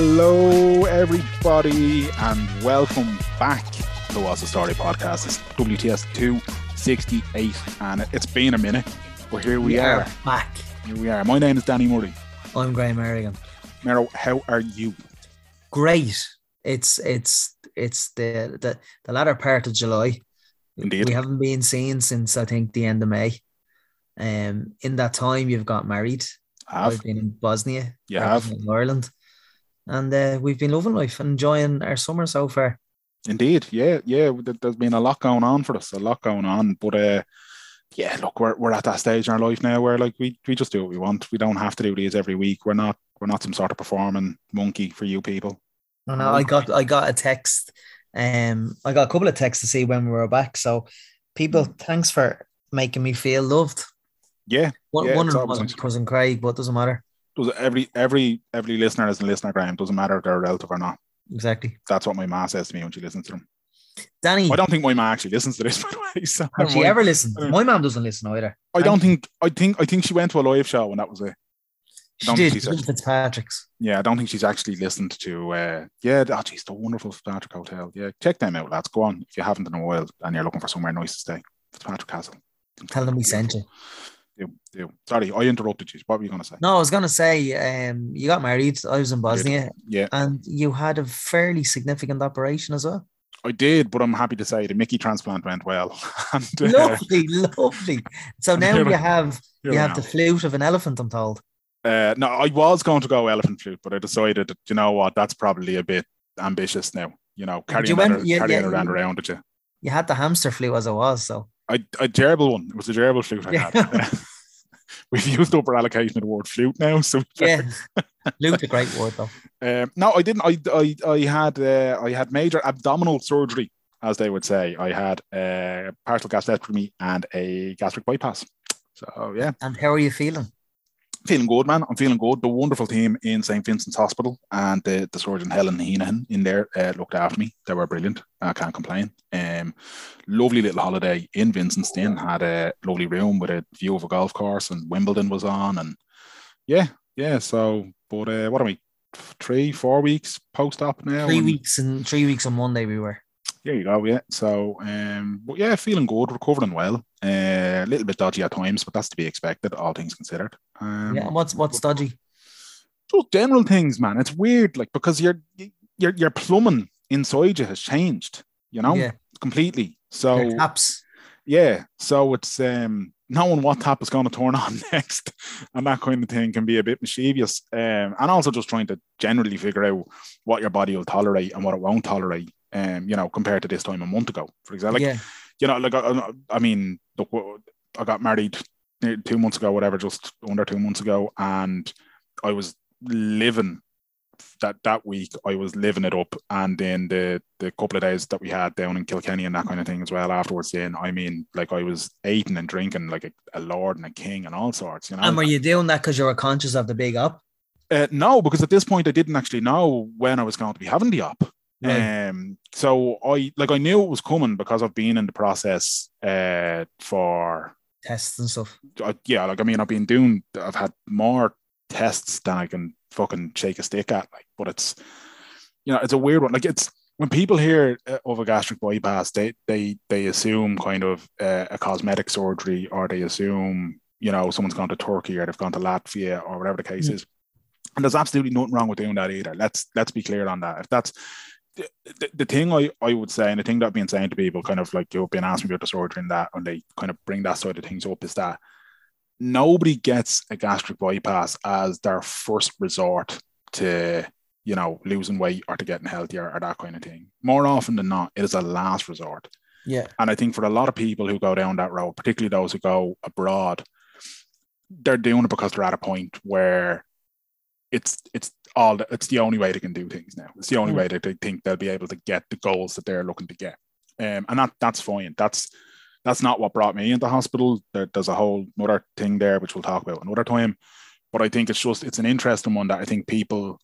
Hello, everybody, and welcome back to What's the Story podcast. It's WTS 268, and it's been a minute, but here we, We are. are back. Here we are. My name is Danny Murray. I'm Graham Merrigan. Mero, how are you? Great. It's it's it's the the, the latter part of July. Indeed. We haven't been seen since I think the end of May. Um, in that time, you've got married. Have I've been in Bosnia. You have. representing Ireland, and uh, we've been loving life, and enjoying our summer so far. indeed, yeah, yeah. there- There's been a lot going on for us, a lot going on, but uh, yeah, look, we're we're at that stage in our life now where like we we just do what we want. We don't have to do these every week. We're not we're not some sort of performing monkey for you people. And I got I got a text. Um, I got a couple of texts to see when we were back. So, people, Mm. thanks for making me feel loved. Yeah, One, Yeah, one of them was nice. cousin Craig, but it doesn't matter. Does every every every listener is a listener, Graham. Doesn't matter if they're a relative or not. Exactly. That's what my ma says to me when she listens to them. Danny, I don't think my ma actually listens to this, by the way. So has she ever listened? My mom doesn't listen either. I don't think I think I think she went to a live show and that was it. She did. She Fitzpatrick's. Yeah, I don't think she's actually listened to uh yeah, oh geez, the wonderful Fitzpatrick Hotel. Yeah, check them out, lads. Go on if you haven't in a while and you're looking for somewhere nice to stay. Fitzpatrick Castle. Tell them we sent you. Do, do. Sorry, I interrupted you. What were you gonna say? No, I was gonna say, um, you got married. I was in Bosnia, Yeah, and you had a fairly significant operation as well. I did, but I'm happy to say the Mickey transplant went well. and, uh, Lovely, lovely. So now you have you have are. the flute of an elephant. I'm told. Uh, no, I was going to go elephant flute, but I decided, that, you know what, that's probably a bit ambitious now. You know, carrying, you that, went- yeah, carrying yeah, it around you- around with you. You had the hamster flute as it was. So I, a gerbil one. It was a gerbil flute I Yeah. had. We've used up our allocation of the word flute now. So yeah, flute a great word though. um, no, I didn't. I I, I had uh, I had major abdominal surgery, as they would say. I had a partial gastrectomy and a gastric bypass. So yeah, And how are you feeling? Feeling good, man. I'm feeling good. The wonderful team in St. Vincent's Hospital and the, the surgeon Helen Heenan in there uh, looked after me. They were brilliant. I can't complain. Um, lovely little holiday in Vincent's Then had a lovely room with a view of a golf course, and Wimbledon was on. And yeah, yeah. So, but uh, what are we? Three, four weeks post op now. Three and- weeks and three weeks on Monday we were. There you go. Yeah. So, um, but yeah, feeling good, recovering well. Uh, a little bit dodgy at times, but that's to be expected, all things considered. Um, yeah. What's what's dodgy? just general things, man. It's weird, like because your your your plumbing inside you has changed, you know, Yeah. completely. So Your taps. yeah, so it's um knowing what tap is going to turn on next, and that kind of thing can be a bit mischievous. Um, and also just trying to generally figure out what your body will tolerate and what it won't tolerate. Um, you know, compared to this time a month ago, for example, like yeah. you know, like I, I mean, look, I got married two months ago, whatever, just under two months ago, and I was living that that week. I was living it up, and then the the couple of days that we had down in Kilkenny and that kind of thing as well. Afterwards, then I mean, like I was eating and drinking like a, a lord and a king and all sorts, you know. And were you doing that because you were conscious of the big up? Uh, no, because at this point I didn't actually know when I was going to be having the op. Right. Um, so I like I knew it was coming because I've been in the process uh for Tests and stuff. uh, yeah, like I mean I've been doing I've had more tests than I can fucking shake a stick at, like, but it's you know it's a weird one. Like it's when people hear uh, of a gastric bypass, they they they assume kind of uh, a cosmetic surgery, or they assume you know someone's gone to Turkey or they've gone to Latvia or whatever the case Mm. is. And there's absolutely nothing wrong with doing that either. Let's let's be clear on that. If that's the, the, thing I, I would say, and the thing that I've been saying to people, kind of like you've been asking me about surgery and that, and they kind of bring that side of things up, is that nobody gets a gastric bypass as their first resort to, you know, losing weight or to getting healthier or that kind of thing. More often than not, it is a last resort. Yeah. And I think for a lot of people who go down that road, particularly those who go abroad, they're doing it because they're at a point where it's it's all the, it's the only way they can do things now. It's the only Mm. way that they think they'll be able to get the goals that they're looking to get. Um, and that that's fine. That's that's not what brought me into hospital. There, there's a whole another thing there which we'll talk about another time. But I think it's just it's an interesting one that I think people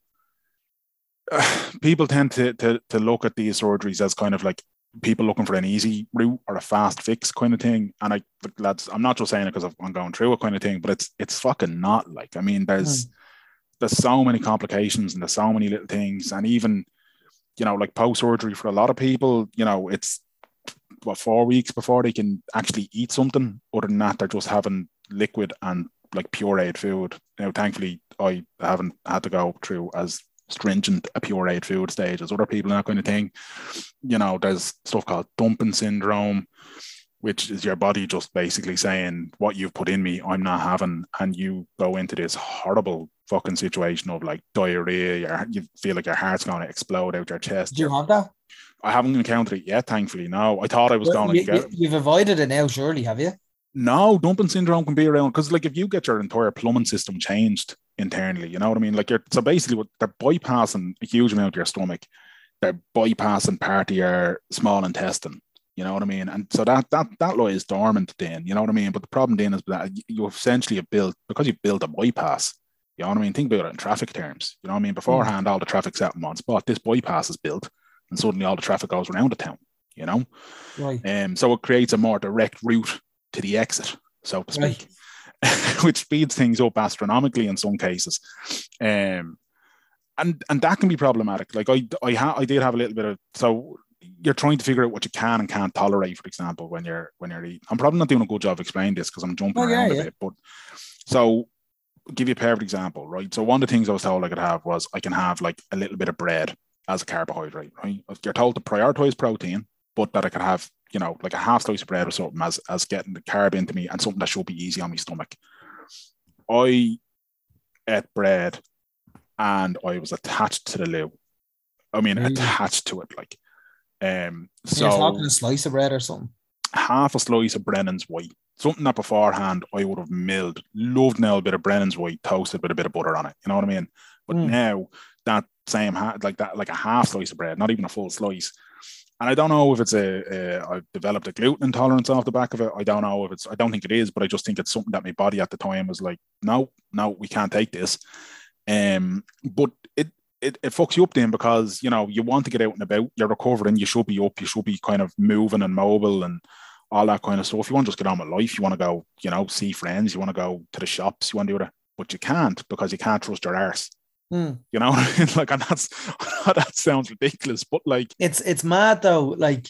people tend to, to to look at these surgeries as kind of like people looking for an easy route or a fast fix kind of thing. And I, lads, I'm not just saying it because I'm going through it kind of thing, but it's it's fucking not like. I mean, there's there's so many complications and there's so many little things. And even, you know, like post surgery for a lot of people, you know, it's what four weeks before they can actually eat something. Other than that, they're just having liquid and like pureed food. Now, thankfully, I haven't had to go through as stringent a pureed food stage as other people and that kind of thing. You know, there's stuff called dumping syndrome, which is your body just basically saying what you've put in me, I'm not having, and you go into this horrible fucking situation of like diarrhea. you feel like your heart's going to explode out your chest. Do you have that? I haven't encountered it yet, thankfully. No, I thought I was well, going you, to get. You've avoided it now, surely, have you? No, dumping syndrome can be around because, like, if you get your entire plumbing system changed internally, you know what I mean? Like, you're so basically what they're bypassing a huge amount of your stomach, they're bypassing part of your small intestine. You know what I mean? And so that that that law is dormant then, you know what I mean? But the problem then is that you essentially have built because you've built a bypass. You know what I mean? Think about it in traffic terms. You know what I mean? Beforehand, mm. all the traffic's out in one spot. This bypass is built, and suddenly all the traffic goes around the town. You know, right? Um, so it creates a more direct route to the exit, so to speak, right. which speeds things up astronomically in some cases. Um, and and that can be problematic. Like I I ha- I did have a little bit of so you're trying to figure out what you can and can't tolerate, for example, when you're when you're eating. I'm probably not doing a good job of explaining this because I'm jumping oh, around yeah, a bit, but so give you a perfect example, right? So one of the things I was told I could have was I can have like a little bit of bread as a carbohydrate, right? You're told to prioritize protein, but that I could have, you know, like a half slice of bread or something as, as getting the carb into me and something that should be easy on my stomach. I ate bread and I was attached to the loo. I mean, really? attached to it, like. Um, so you're talking a slice of bread or something. Half a slice of Brennan's white. Something that beforehand I would have milled, loved now a bit of Brennan's white toasted with a bit of butter on it. You know what I mean? But mm. now that same like that, like a half slice of bread, not even a full slice, and I don't know if it's a, a I've developed a gluten intolerance off the back of it. I don't know if it's I don't think it is, but I just think it's something that my body at the time was like, no, no, we can't take this. Um, but it it, it fucks you up then because you know you want to get out and about, you're recovering, you should be up, you should be kind of moving and mobile and all that kind of stuff. You want to just get on with life, you want to go, you know, see friends, you want to go to the shops, you want to do that, but you can't because you can't trust your arse. Mm. You know, like, and that's that sounds ridiculous, but like, it's it's mad though. Like,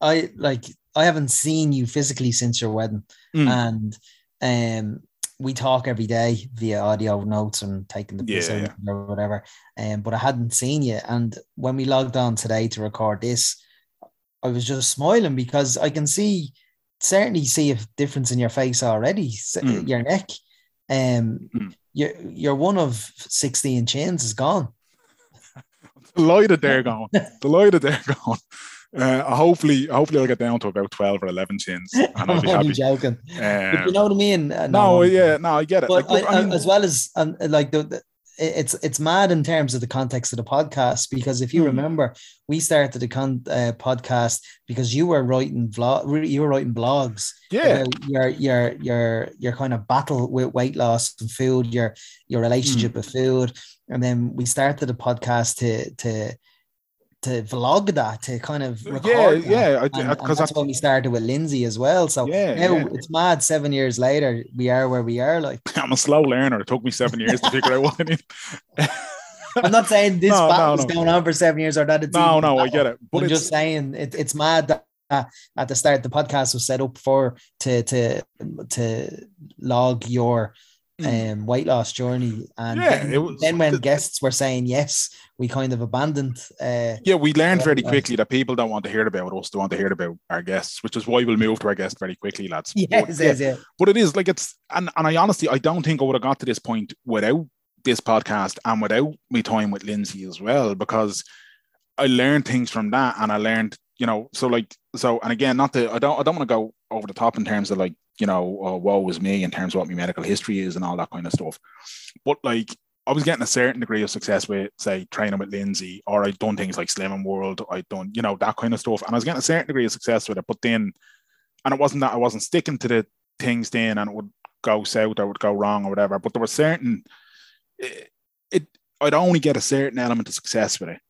I like I haven't seen you physically since your wedding, mm. and um, we talk every day via audio notes and taking the piss yeah, yeah. or whatever. Um, but I hadn't seen you, and when we logged on today to record this, I was just smiling because I can see certainly see a difference in your face already, mm. your neck. Um, mm your your one of 16 chains is gone. Delighted they're gone. Delighted they're gone. Uh, hopefully, hopefully I'll get down to about twelve or eleven chins, and I'll be happy. joking. Um, you know what I mean? Uh, no, no, yeah, no, I get it. But like, I, I mean, as well as um, like the, the, it's it's mad in terms of the context of the podcast because if you mm. remember, we started the con- uh, podcast because you were writing vlog, you were writing blogs. Yeah, your your your your kind of battle with weight loss and food, your your relationship mm. with food, and then we started the podcast to to to vlog that to kind of record yeah that. yeah because that's when we started with Lindsay as well so yeah, now yeah. it's mad seven years later we are where we are like I'm a slow learner it took me seven years to figure out what I need I'm not saying this no, battle no, no. going on for seven years or that it's no no I get it but I'm just saying it, it's mad that uh, at the start the podcast was set up for to to to log your Mm. um, weight loss journey. And yeah, then, was, then when the, guests were saying yes, we kind of abandoned. Uh, yeah, we learned very quickly that people don't want to hear about us; they want to hear about our guests, which is why we'll move to our guests very quickly, lads. Yes, but, yes, yeah. But it is like it's, and and I honestly, I don't think I would have got to this point without this podcast and without me time with Lindsay as well, because I learned things from that, and I learned, you know, so like so, and again, not to, I don't, I don't want to go over the top in terms of like you know, uh, woe was me in terms of what my medical history is and all that kind of stuff. But like, I was getting a certain degree of success with, say, training with Lindsay, or I'd done things like Slimming World, I'd done, you know, that kind of stuff. And I was getting a certain degree of success with it. But then, and it wasn't that I wasn't sticking to the things then and it would go south or would go wrong or whatever. But there were certain, it, it I'd only get a certain element of success with it.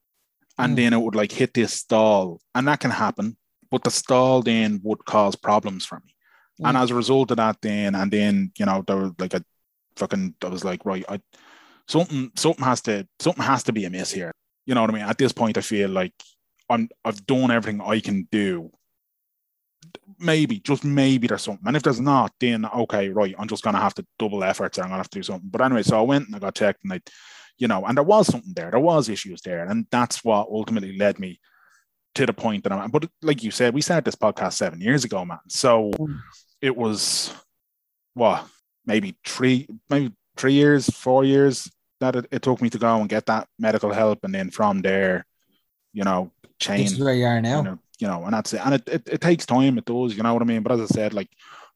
And mm. then it would like hit this stall. And that can happen. But the stall then would cause problems for me. And mm. as a result of that, then and then you know there was like a fucking I was like right, I something something has to something has to be amiss here. You know what I mean? At this point, I feel like I'm I've done everything I can do. Maybe, just maybe there's something. And if there's not, then okay, right, I'm just gonna have to double efforts and I'm gonna have to do something. But anyway, so I went and I got checked and I, you know, and there was something there. There was issues there. And that's what ultimately led me to the point that I'm but like you said, we started this podcast seven years ago, man. So mm. it was what, maybe three, maybe three years, four years that it, it, took me to go and get that medical help. And then from there, you know, change this is where you are now. You know, you know, and that's it. And it, it, it takes time, it does, you know what I mean? But as I said, like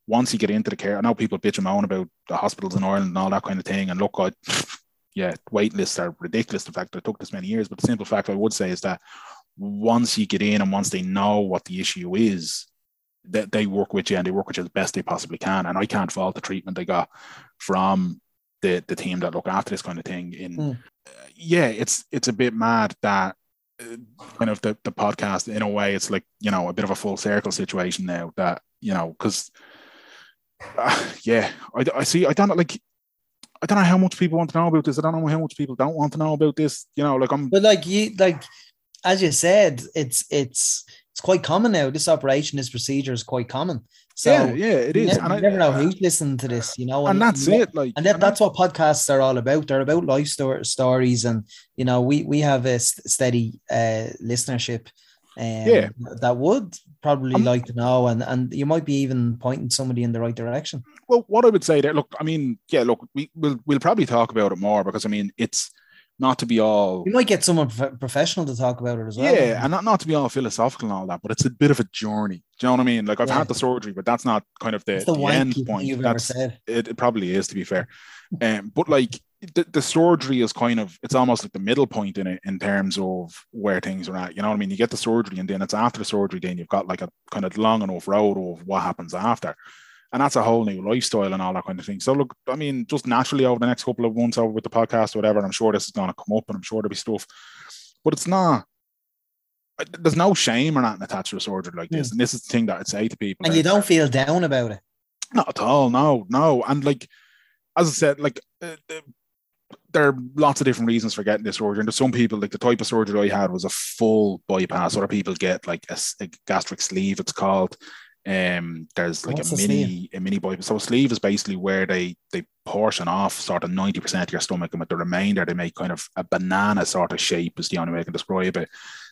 once you get into the care, I know people bitch and moan about the hospitals in Ireland and all that kind of thing. And look, I, yeah, wait lists are ridiculous. The fact that it took this many years, but the simple fact I would say is that once you get in and once they know what the issue is, that they, they work with you and they work with you as best they possibly can. And I can't fault the treatment they got from the the team that look after this kind of thing. In mm. uh, yeah, it's it's a bit mad that uh, kind of the, the podcast in a way it's like you know a bit of a full circle situation now that you know because uh, yeah I, I see I don't like I don't know how much people want to know about this I don't know how much people don't want to know about this you know like I'm but like you like as you said it's it's it's quite common now this operation this procedure is quite common so yeah, yeah, it is. You never, and I, never know who's listening to this, you know. And, and that's it. Like, and that, that's what podcasts are all about. They're about life story, stories, and you know, we we have a steady uh, listenership. Um, yeah, that would probably um, like to know, and and you might be even pointing somebody in the right direction. Well, what I would say there, look, I mean, yeah, look, we will we'll probably talk about it more because I mean, it's not to be all. You might get someone professional to talk about it as well. Yeah, and not, not to be all philosophical and all that, but it's a bit of a journey. Do you know what I mean? Like I've yeah. had the surgery, but that's not kind of the, the, the end point. That's it, it, probably is to be fair. Um, but like the, the surgery is kind of it's almost like the middle point in it in terms of where things are at. You know what I mean? You get the surgery, and then it's after the surgery, then you've got like a kind of long enough road of what happens after and that's a whole new lifestyle and all that kind of thing. So look, I mean, just naturally over the next couple of months over with the podcast or whatever, I'm sure this is going to come up and I'm sure there'll be stuff, but it's not. There's no shame or nothing attached to a surgery like this, mm. and this is the thing that I'd say to people. And you don't feel down about it. Not at all. No, no. And like, as I said, like. Uh, uh, there are lots of different reasons for getting this surgery. And there's some people, like the type of surgery I had was a full bypass. Other people get like a, a gastric sleeve, it's called. Um, there's like What's a mini sleeve? a mini boy. So a sleeve is basically where they they portion off sort of 90% of your stomach and with the remainder they make kind of a banana sort of shape is the only way I can describe it.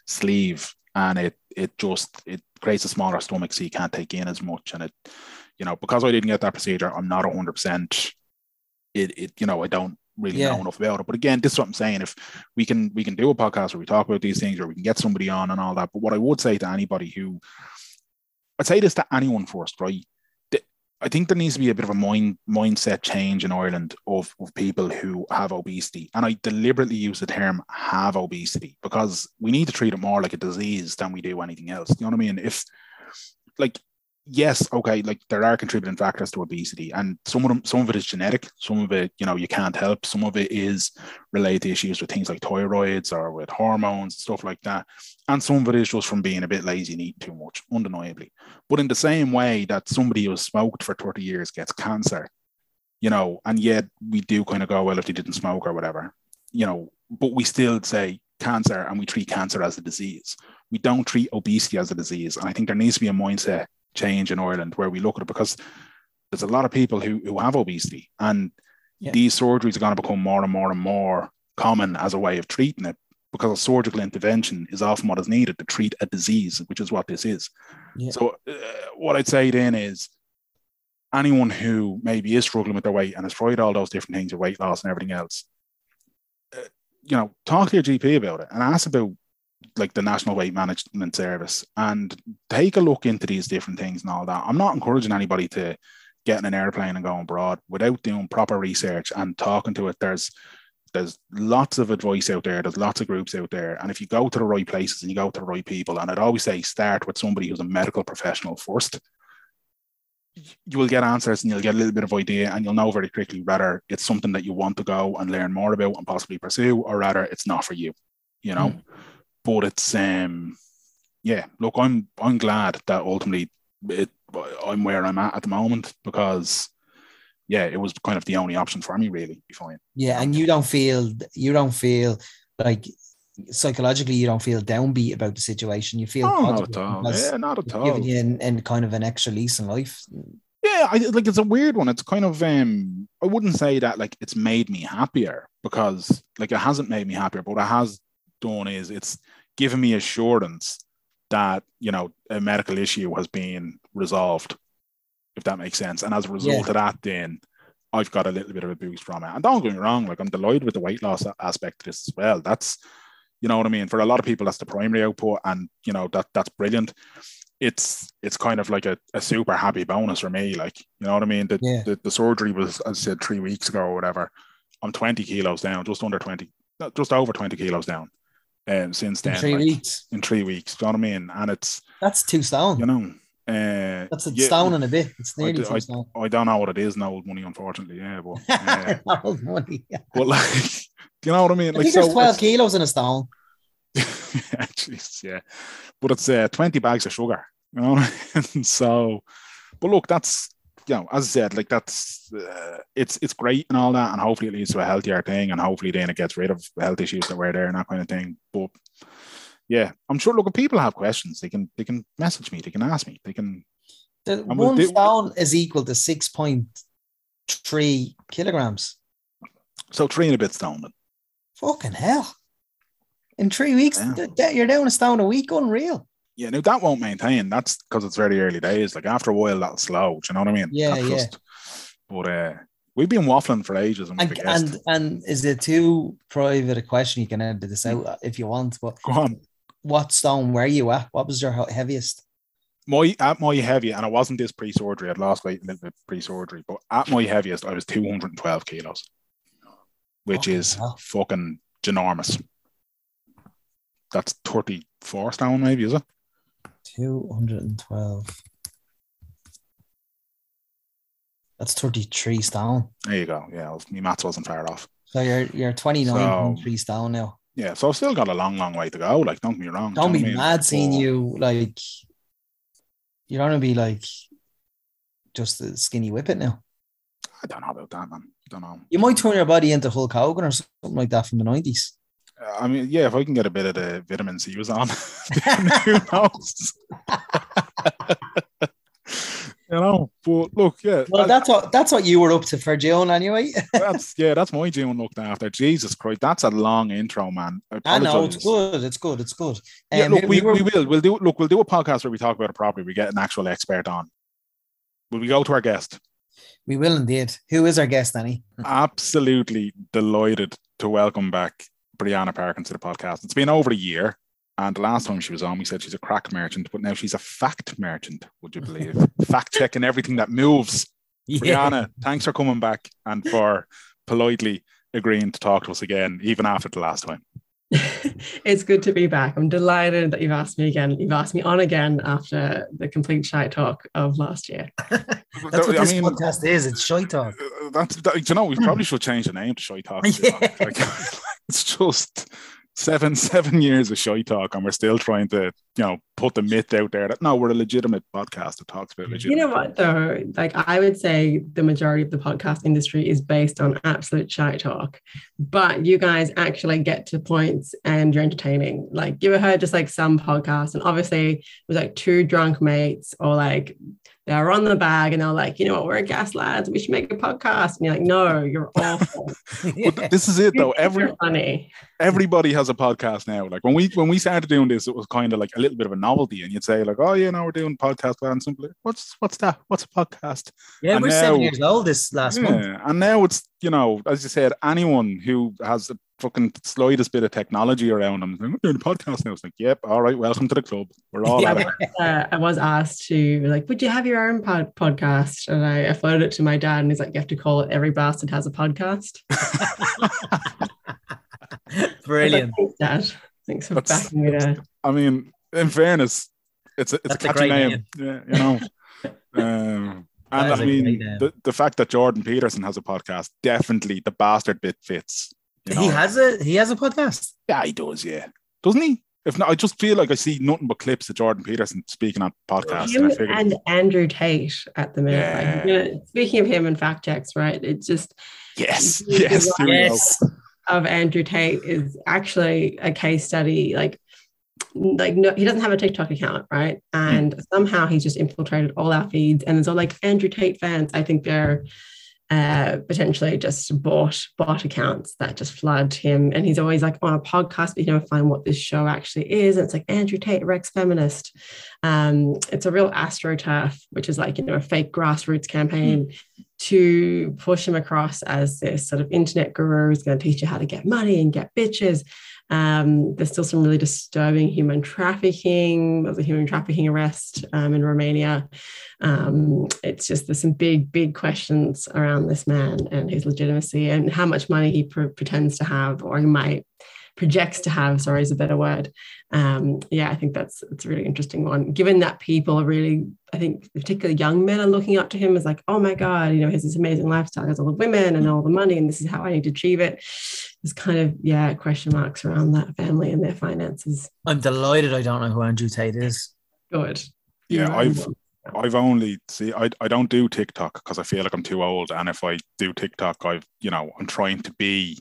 Sleeve. And it it just it creates a smaller stomach so you can't take in as much. And it, you know, because I didn't get that procedure, I'm not hundred percent it it, you know, I don't really yeah. know enough about it. But again, this is what I'm saying. If we can we can do a podcast where we talk about these things or we can get somebody on and all that. But what I would say to anybody who I'd say this to anyone first, right? I think there needs to be a bit of a mind mindset change in Ireland of, of people who have obesity. And I deliberately use the term have obesity because we need to treat it more like a disease than we do anything else. You know what I mean? If like yes, okay, like there are contributing factors to obesity, and some of them, some of it is genetic, some of it, you know, you can't help, some of it is related to issues with things like thyroids or with hormones, stuff like that, and some of it is just from being a bit lazy and eating too much, undeniably. But in the same way that somebody who's smoked for 30 years gets cancer, you know, and yet we do kind of go, well, if they didn't smoke or whatever, you know, but we still say cancer and we treat cancer as a disease. We don't treat obesity as a disease. And I think there needs to be a mindset change in Ireland where we look at it because there's a lot of people who, who have obesity and yeah. these surgeries are going to become more and more and more common as a way of treating it because a surgical intervention is often what is needed to treat a disease, which is what this is. Yeah. So, uh, what I'd say then is anyone who maybe is struggling with their weight and has tried all those different things of weight loss and everything else, uh, you know, talk to your GP about it and ask about like the National Weight Management Service and take a look into these different things and all that. I'm not encouraging anybody to get in an airplane and go abroad without doing proper research and talking to it. There's there's lots of advice out there. There's lots of groups out there, and if you go to the right places and you go to the right people, and I'd always say start with somebody who's a medical professional first. You will get answers and you'll get a little bit of idea, and you'll know very quickly whether it's something that you want to go and learn more about and possibly pursue, or rather it's not for you. You know. Mm but it's um yeah look i'm i'm glad that ultimately it i'm where i'm at at the moment because yeah, it was kind of the only option for me. Really, be fine. Yeah, and you don't feel you don't feel like psychologically you don't feel downbeat about the situation. You feel oh, not at all. Yeah, not at all. Giving you in, in kind of an extra lease in life. Yeah, I like it's a weird one. It's kind of um I wouldn't say that like it's made me happier because like it hasn't made me happier, but what it has done is it's given me assurance that you know a medical issue has been resolved, if that makes sense. And as a result yeah. of that, then I've got a little bit of a boost from it. And don't get me wrong, like I'm delighted with the weight loss aspect of this as well. That's you know what I mean. For a lot of people, that's the primary output, and you know that that's brilliant. It's it's kind of like a, a super happy bonus for me. Like you know what I mean. The, yeah. the the surgery was, as I said, three weeks ago or whatever. I'm 20 kilos down, just under 20, just over 20 kilos down. Um, since then, in three like, weeks. In three weeks, do you know what I mean? And it's that's two stone. You know, uh, That's a yeah, stone and a bit. It's nearly I, I, I, don't know what it is in old money, unfortunately. Yeah, but uh, old money. Yeah. But like, you know what I mean? Like, I think so, there's twelve kilos in a stone. yeah, geez, yeah, but it's uh, twenty bags of sugar. You know, so, but look, that's you know, as I said, like that's uh, it's it's great and all that, and hopefully it leads to a healthier thing, and hopefully then it gets rid of health issues that were there and that kind of thing. But yeah, I'm sure. Look, if people have questions, they can they can message me, they can ask me, they can. The one do, stone is equal to six point three kilograms. So three and a bit stone. Fucking hell! In three weeks, yeah. you're down a stone a week. Unreal. Yeah, no, that won't maintain. That's because it's very early days. Like after a while, that'll slow. Do you know what I mean? Yeah, yeah. Just, but uh, we've been waffling for ages. And, and, and, and is it too private a question? You can edit this out if you want. But go on what stone were you at? What was your heaviest? My at my heavy, and it wasn't this pre-surgery. I'd lost weight a little bit pre-surgery, but at my heaviest, I was 212 kilos, which is fucking ginormous. That's 34 stone, maybe, is it? 212. That's 33 stone. There you go. Yeah, my maths wasn't far off. So you're you're 29 so, stone now yeah, so I've still got a long, long way to go. Like, don't get me wrong. Don't be mad seeing you like you're gonna be like just a skinny whippet now. I don't know about that, man. I don't know. You might turn your body into Hulk Hogan or something like that from the nineties. Uh, I mean, yeah, if I can get a bit of the vitamin C was on, who knows? you know. But look, yeah. Well, that's what that's what you were up to for June anyway. that's yeah, that's my June looked after. Jesus Christ, that's a long intro, man. I, I know it's good. It's good. It's good. Um, yeah, look, we, we, we will. We'll do. Look, we'll do a podcast where we talk about it properly. We get an actual expert on. Will we go to our guest? We will indeed. Who is our guest, Danny? Absolutely delighted to welcome back Brianna Parkins to the podcast. It's been over a year. And the last time she was on, we said she's a crack merchant, but now she's a fact merchant, would you believe? fact checking everything that moves. Yeah. Brianna, thanks for coming back and for politely agreeing to talk to us again, even after the last time. it's good to be back. I'm delighted that you've asked me again. You've asked me on again after the complete shy talk of last year. that's what I this mean, podcast is. It's shy talk. Uh, that's that, you know we probably should change the name to shy talk. Yeah. It's just seven seven years of shy talk, and we're still trying to you know put the myth out there that no, we're a legitimate podcast that talks about legitimate. You know what though? Like I would say the majority of the podcast industry is based on absolute shy talk, but you guys actually get to points and you're entertaining. Like you ever heard just like some podcasts, and obviously it was like two drunk mates or like they were on the bag and they're like, you know what, we're a gas lads, we should make a podcast. And you're like, no, you're awful. yeah. This is it though. Every funny. Everybody has a podcast now. Like when we when we started doing this, it was kind of like a little bit of a novelty. And you'd say, like, oh yeah, now we're doing podcast and simply what's what's that? What's a podcast? Yeah, and we're now, seven years old this last yeah, month. And now it's, you know, as you said, anyone who has a fucking slightest bit of technology around them. They're doing a podcast now. It's like, yep, all right, welcome to the club. We're all yeah, uh, I was asked to like, would you have your own pod- podcast? And I, I floated it to my dad, and he's like, you have to call it "Every Bastard Has a Podcast." Brilliant, like, Thanks, Dad. Thanks for That's, backing me there. I mean, in fairness, it's a, it's a catchy a name. name. Yeah, you know. um, and I mean, the, the fact that Jordan Peterson has a podcast definitely the bastard bit fits. You know? He has a he has a podcast. Yeah, he does. Yeah, doesn't he? If not, I just feel like I see nothing but clips of Jordan Peterson speaking on podcasts. Him and, I and, Andrew Tate at the minute. Yeah. Like, you know, speaking of him and fact checks, right? It's just yes, yes, here. Yes. of Andrew Tate is actually a case study. Like, like no, he doesn't have a TikTok account, right? Hmm. And somehow he's just infiltrated all our feeds, and it's all like Andrew Tate fans. I think they're uh, potentially just bought bot accounts that just flood him, and he's always like on a podcast, but you never find what this show actually is. And it's like Andrew Tate, Rex feminist. Um, it's a real astroturf, which is like you know a fake grassroots campaign to push him across as this sort of internet guru who's going to teach you how to get money and get bitches. Um, there's still some really disturbing human trafficking. There was a human trafficking arrest um, in Romania. Um, it's just there's some big, big questions around this man and his legitimacy and how much money he pre- pretends to have or he might projects to have. Sorry, is a better word. Um, yeah, I think that's it's a really interesting one. Given that people are really, I think particularly young men are looking up to him as like, oh my god, you know, he has this amazing lifestyle, he has all the women and all the money, and this is how I need to achieve it. There's kind of yeah question marks around that family and their finances. I'm delighted I don't know who Andrew Tate is. Good. Yeah, You I've know, I've only see I, I don't do TikTok because I feel like I'm too old, and if I do TikTok, I've you know I'm trying to be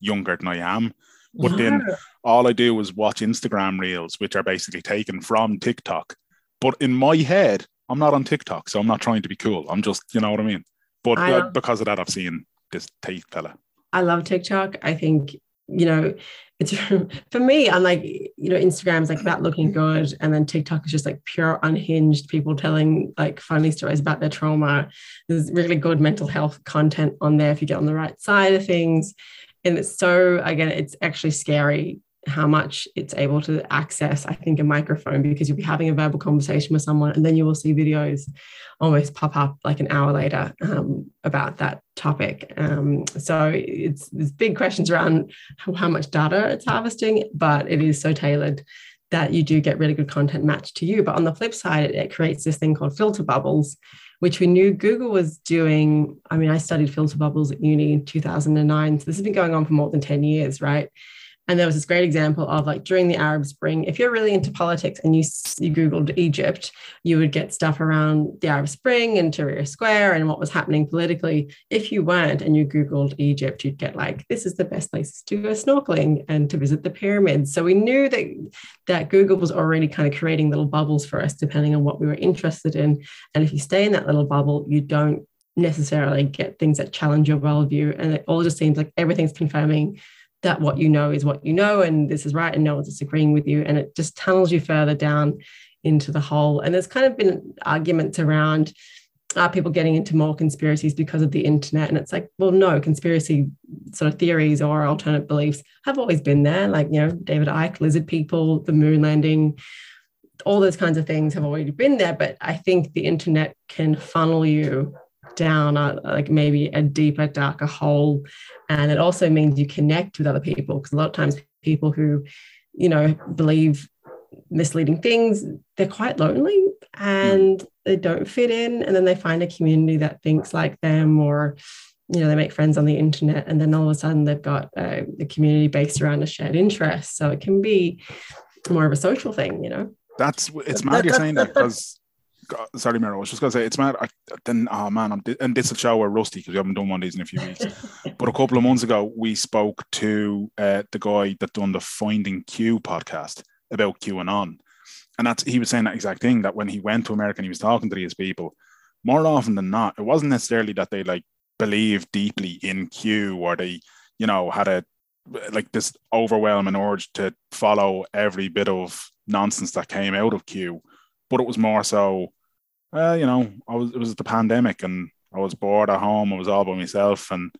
younger than I am. But then all I do is watch Instagram reels, which are basically taken from TikTok. But in my head, I'm not on TikTok, so I'm not trying to be cool. I'm just, you know what I mean. But I uh, because of that, I've seen this Tate fella. I love TikTok. I think, you know, it's for me, I'm like, you know, Instagram's like about looking good. And then TikTok is just like pure unhinged people telling like funny stories about their trauma. There's really good mental health content on there if you get on the right side of things. And it's so, again, it's actually scary how much it's able to access, I think, a microphone because you'll be having a verbal conversation with someone and then you will see videos almost pop up like an hour later um, about that topic. Um, so it's big questions around how, much data it's harvesting, but it is so tailored that you do get really good content matched to you. But on the flip side, it creates this thing called filter bubbles, which we knew Google was doing. I mean, I studied filter bubbles at uni in 2009. So this has been going on for more than 10 years, right? And there was this great example of like during the Arab Spring, if you're really into politics and you, you Googled Egypt, you would get stuff around the Arab Spring and Tahrir Square and what was happening politically. If you weren't and you Googled Egypt, you'd get like, this is the best places to go snorkeling and to visit the pyramids. So we knew that, that Google was already kind of creating little bubbles for us, depending on what we were interested in. And if you stay in that little bubble, you don't necessarily get things that challenge your worldview. And it all just seems like everything's confirming that what you know is what you know and this is right and no one's disagreeing with you. And it just tunnels you further down into the hole. And there's kind of been arguments around are people getting into more conspiracies because of the internet? And it's like well no conspiracy sort of theories or alternate beliefs have always been there. Like you know david icke lizard people the moon landing all those kinds of things have already been there. But i think the internet can funnel you down a, like maybe a deeper darker hole. And it also means you connect with other people because a lot of times people who you know believe misleading things they're quite lonely hmm. and they don't fit in. And then they find a community that thinks like them or you know they make friends on the internet and then all of a sudden they've got uh, a, a community based around a shared interest. So it can be more of a social thing you know? That's it's That- mad you're saying that- that because. Sorry, Miro. I was just gonna say it's mad. I, then, oh man, I'm di- and this will show we're rusty because we haven't done one of these in a few weeks. But a couple of months ago, we spoke to uh, the guy that done the Finding Q podcast about QAnon, and on, and that's he was saying that exact thing that when he went to America and he was talking to these people, more often than not, it wasn't necessarily that they like believed deeply in Q or they, you know, had a like this overwhelming urge to follow every bit of nonsense that came out of Q, but it was more so, uh, you know, I was it was the pandemic and I was bored at home. I was all by myself and I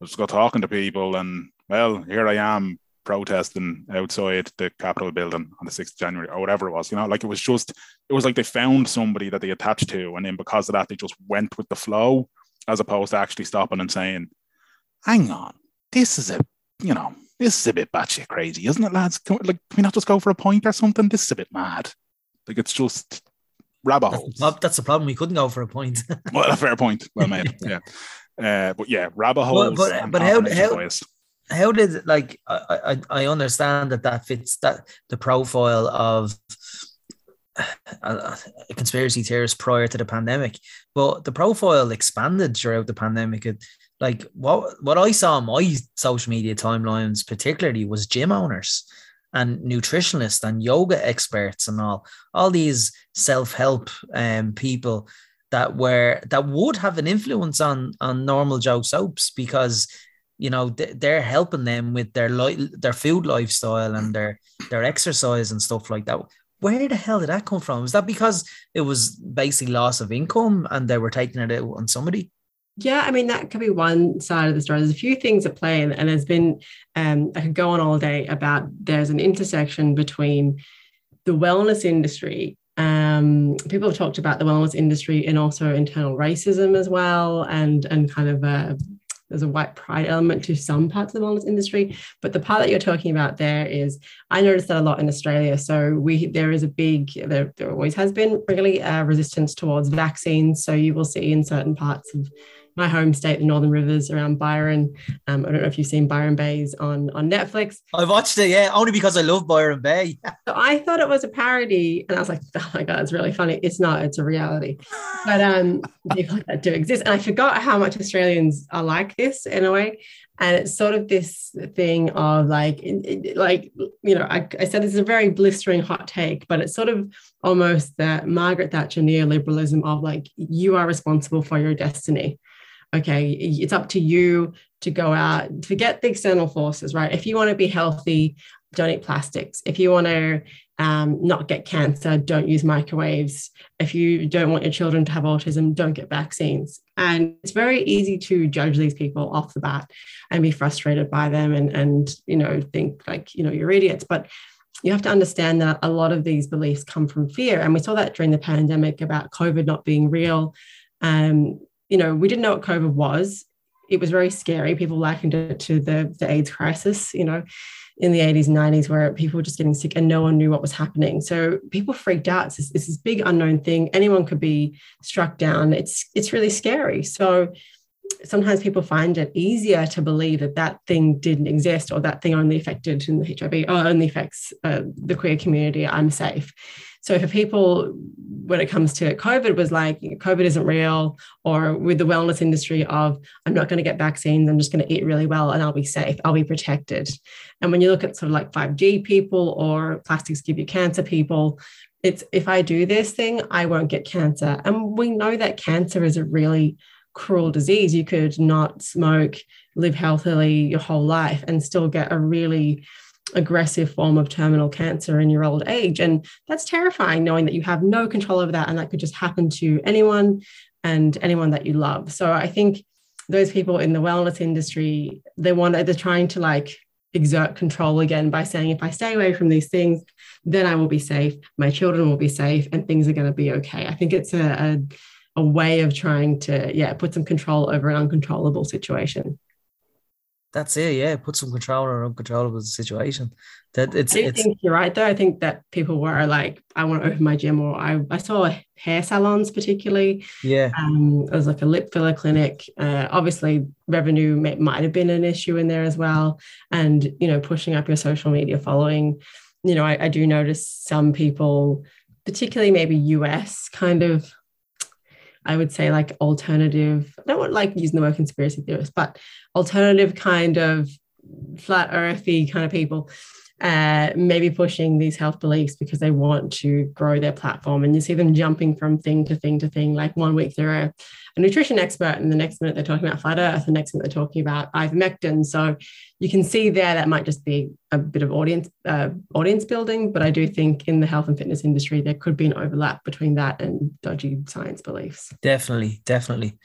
was just go talking to people and well, here I am protesting outside the Capitol building on the 6th of January or whatever it was, you know, like it was just, it was like they found somebody that they attached to. And then because of that, they just went with the flow as opposed to actually stopping and saying, hang on, this is a, you know, this is a bit batshit crazy, isn't it, lads? Can we, like, can we not just go for a point or something? This is a bit mad. Like it's just rabbit That's the, holes. prob- that's the problem. We couldn't go for a point. Well, a fair point. Well made. yeah. Uh, but yeah, rabbit holes. but- but how- how- how did like I, I I understand that that fits that the profile of a, a conspiracy theorist prior to the pandemic, but the profile expanded throughout the pandemic. It, like what what I saw on my social media timelines, particularly, was gym owners and nutritionists and yoga experts and all all these self help um, people that were that would have an influence on on normal Joe soaps because you know they're helping them with their li- their food lifestyle and their their exercise and stuff like that where the hell did that come from? Was that because it was basically loss of income and they were taking it out on somebody? Yeah, I mean, that could be one side of the story. There's a few things at play, and, and there's been, um, I could go on all day about there's an intersection between the wellness industry. Um, people have talked about the wellness industry and also internal racism as well, and and kind of uh, there's a white pride element to some parts of the wellness industry but the part that you're talking about there is i noticed that a lot in australia so we there is a big there, there always has been really uh, resistance towards vaccines so you will see in certain parts of my home state, the Northern Rivers around Byron. Um, I don't know if you've seen Byron Baes on, on Netflix. I've watched it, yeah, only because I love Byron Bay. so I thought it was a parody, and I was like, oh my God, it's really funny. It's not, it's a reality. But um, people like that do exist. And I forgot how much Australians are like this in a way. And it's sort of this thing of like, like you know, I, I said this is a very blistering hot take, but it's sort of almost that Margaret Thatcher neoliberalism of like, you are responsible for your destiny okay, it's up to you to go out, forget the external forces, right? If you want to be healthy, don't eat plastics. If you want to um, not get cancer, don't use microwaves. If you don't want your children to have autism, don't get vaccines. And it's very easy to judge these people off the bat and be frustrated by them and, and you know, think like, you know, you're idiots. But you have to understand that a lot of these beliefs come from fear. And we saw that during the pandemic about COVID not being real. Um, you know, we didn't know what COVID was. It was very scary. People likened it to the, the AIDS crisis, you know, in the 80s and 90s, where people were just getting sick and no one knew what was happening. So people freaked out. It's, it's this big unknown thing. Anyone could be struck down. It's it's really scary. So sometimes people find it easier to believe that that thing didn't exist or that thing only affected in the HIV or only affects uh, the queer community. I'm safe. So for people, when it comes to COVID, was like COVID isn't real, or with the wellness industry of I'm not going to get vaccines, I'm just going to eat really well and I'll be safe, I'll be protected. And when you look at sort of like 5G people or plastics give you cancer people, it's if I do this thing, I won't get cancer. And we know that cancer is a really cruel disease. You could not smoke, live healthily your whole life, and still get a really aggressive form of terminal cancer in your old age. And that's terrifying, knowing that you have no control over that and that could just happen to anyone and anyone that you love. So I think those people in the wellness industry, they want they're trying to like exert control again by saying, if I stay away from these things, then I will be safe, my children will be safe, and things are going to be okay. I think it's a, a, a way of trying to, yeah, put some control over an uncontrollable situation that's it. Yeah, put some control on an uncontrollable situation. That it's. I it's, think you're right though. I think that people were like, I want to open my gym, or I, I saw hair salons particularly. Yeah. Um, it was like a lip filler clinic. Uh, obviously, revenue may, might have been an issue in there as well, and you know, pushing up your social media following. You know, I, I do notice some people, particularly maybe US kind of I would say like alternative, I don't want like using the word conspiracy theorist, but alternative kind of flat earthy kind of people uh, maybe pushing these health beliefs because they want to grow their platform. And you see them jumping from thing to thing to thing. Like one week they're a, a nutrition expert, and the next minute they're talking about flat earth, the next minute they're talking about ivermectin. So you can see there that might just be a bit of audience uh, audience building. But I do think in the health and fitness industry there could be an overlap between that and dodgy science beliefs. Definitely, definitely.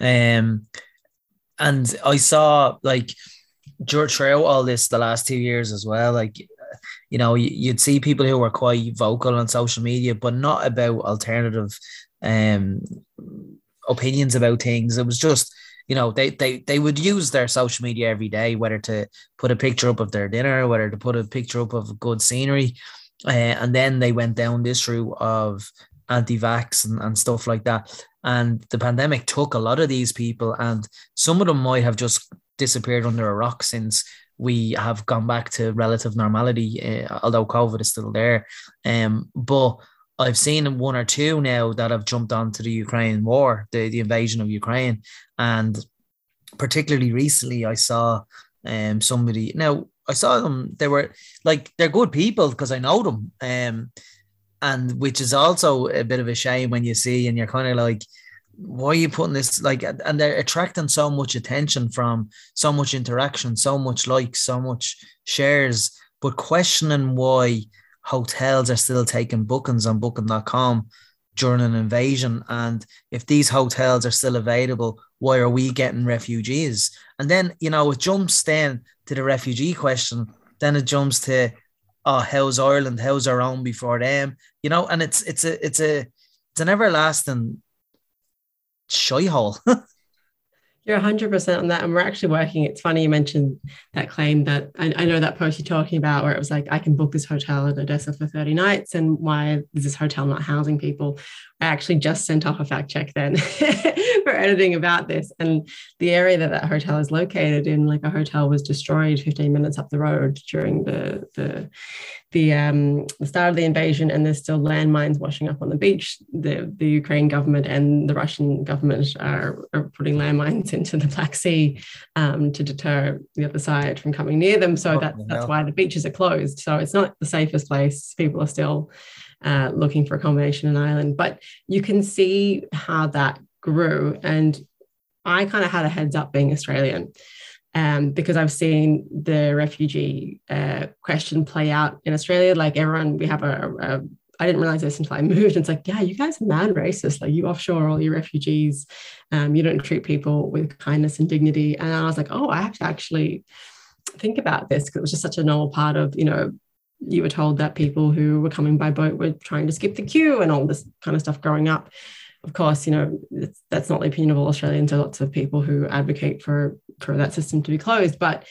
Um, and I saw like George throughout all this the last two years as well. Like, you know, you'd see people who were quite vocal on social media, but not about alternative um opinions about things. It was just, you know, they they they would use their social media every day, whether to put a picture up of their dinner, whether to put a picture up of good scenery. Uh, and then they went down this route of anti-vax and, and stuff like that. And the pandemic took a lot of these people, and some of them might have just disappeared under a rock since we have gone back to relative normality, uh, although COVID is still there. Um, but I've seen one or two now that have jumped onto the Ukraine war, the, the invasion of Ukraine. And particularly recently, I saw um, somebody. Now, I saw them, they were like, they're good people because I know them. Um, and which is also a bit of a shame when you see and you're kind of like, why are you putting this like and they're attracting so much attention from so much interaction so much likes so much shares but questioning why hotels are still taking bookings on booking.com during an invasion and if these hotels are still available why are we getting refugees? And then you know it jumps then to the refugee question then it jumps to oh how's ireland? How's our own before them? You know and it's it's a it's a it's an everlasting shy hole. You're 100% on that. And we're actually working. It's funny you mentioned that claim that I, I, know that post you're talking about where it was like, I can book this hotel in Odessa for 30 nights. And why is this hotel not housing people? I actually just sent off a fact check then for editing about this. And the area that that hotel is located in, like a hotel was destroyed 15 minutes up the road during the, the, the, um, the start of the invasion. And there's still landmines washing up on the beach. The, the Ukraine government and the Russian government are, are putting landmines into the Black Sea um, to deter the other side from coming near them. So oh, that, that's why the beaches are closed. So it's not the safest place. People are still uh, looking for accommodation in Ireland. But you can see how that grew. And I kind of had a heads up being Australian. Um, because I've seen the refugee uh, question play out in Australia. Like everyone, we have a, a I didn't realize this until I moved. And it's like, yeah, you guys are mad racist. Like you offshore all your refugees. Um, you don't treat people with kindness and dignity. And I was like, oh, I have to actually think about this because it was just such a normal part of, you know, you were told that people who were coming by boat were trying to skip the queue and all this kind of stuff growing up. Of course, you know that's not the opinion of all Australians. There are lots of people who advocate for for that system to be closed, but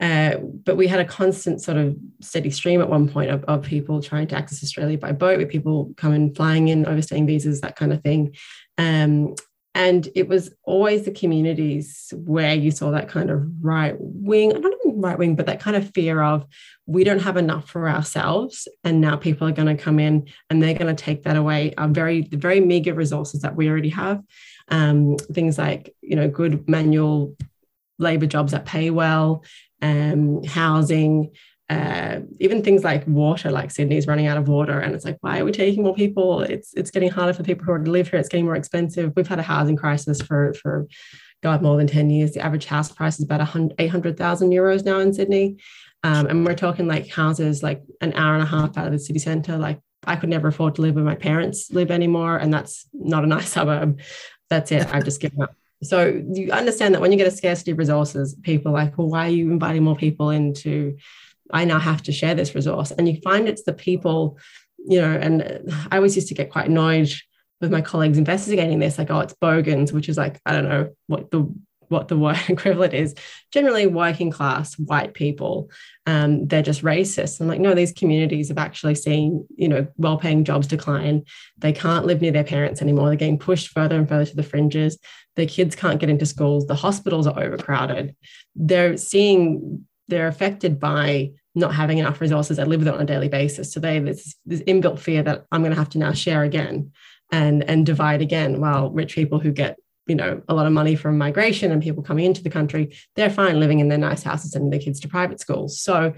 uh, but we had a constant sort of steady stream at one point of, of people trying to access Australia by boat, with people coming flying in, overstaying visas, that kind of thing. Um, and it was always the communities where you saw that kind of right wing, not even right wing, but that kind of fear of we don't have enough for ourselves. And now people are going to come in and they're going to take that away, our very, the very meager resources that we already have. Um, things like, you know, good manual labor jobs that pay well, um, housing, uh, even things like water, like Sydney's running out of water, and it's like, why are we taking more people? It's it's getting harder for people who to live here. It's getting more expensive. We've had a housing crisis for for God more than ten years. The average house price is about eight hundred thousand euros now in Sydney, um, and we're talking like houses like an hour and a half out of the city centre. Like I could never afford to live where my parents live anymore, and that's not a nice suburb. That's it. I've just given up. So you understand that when you get a scarcity of resources, people are like, well, why are you inviting more people into I now have to share this resource. And you find it's the people, you know, and I always used to get quite annoyed with my colleagues investigating this, like, oh, it's bogans, which is like, I don't know what the what the word equivalent is. Generally working class white people um, they're just racist. I'm like no these communities have actually seen you know well-paying jobs decline. They can't live near their parents anymore. They're getting pushed further and further to the fringes. Their kids can't get into schools. The hospitals are overcrowded. They're seeing they're affected by not having enough resources. they live with it on a daily basis. So they there's this inbuilt fear that I'm going to have to now share again and and divide again. While rich people who get you know a lot of money from migration and people coming into the country, they're fine living in their nice houses, sending their kids to private schools. So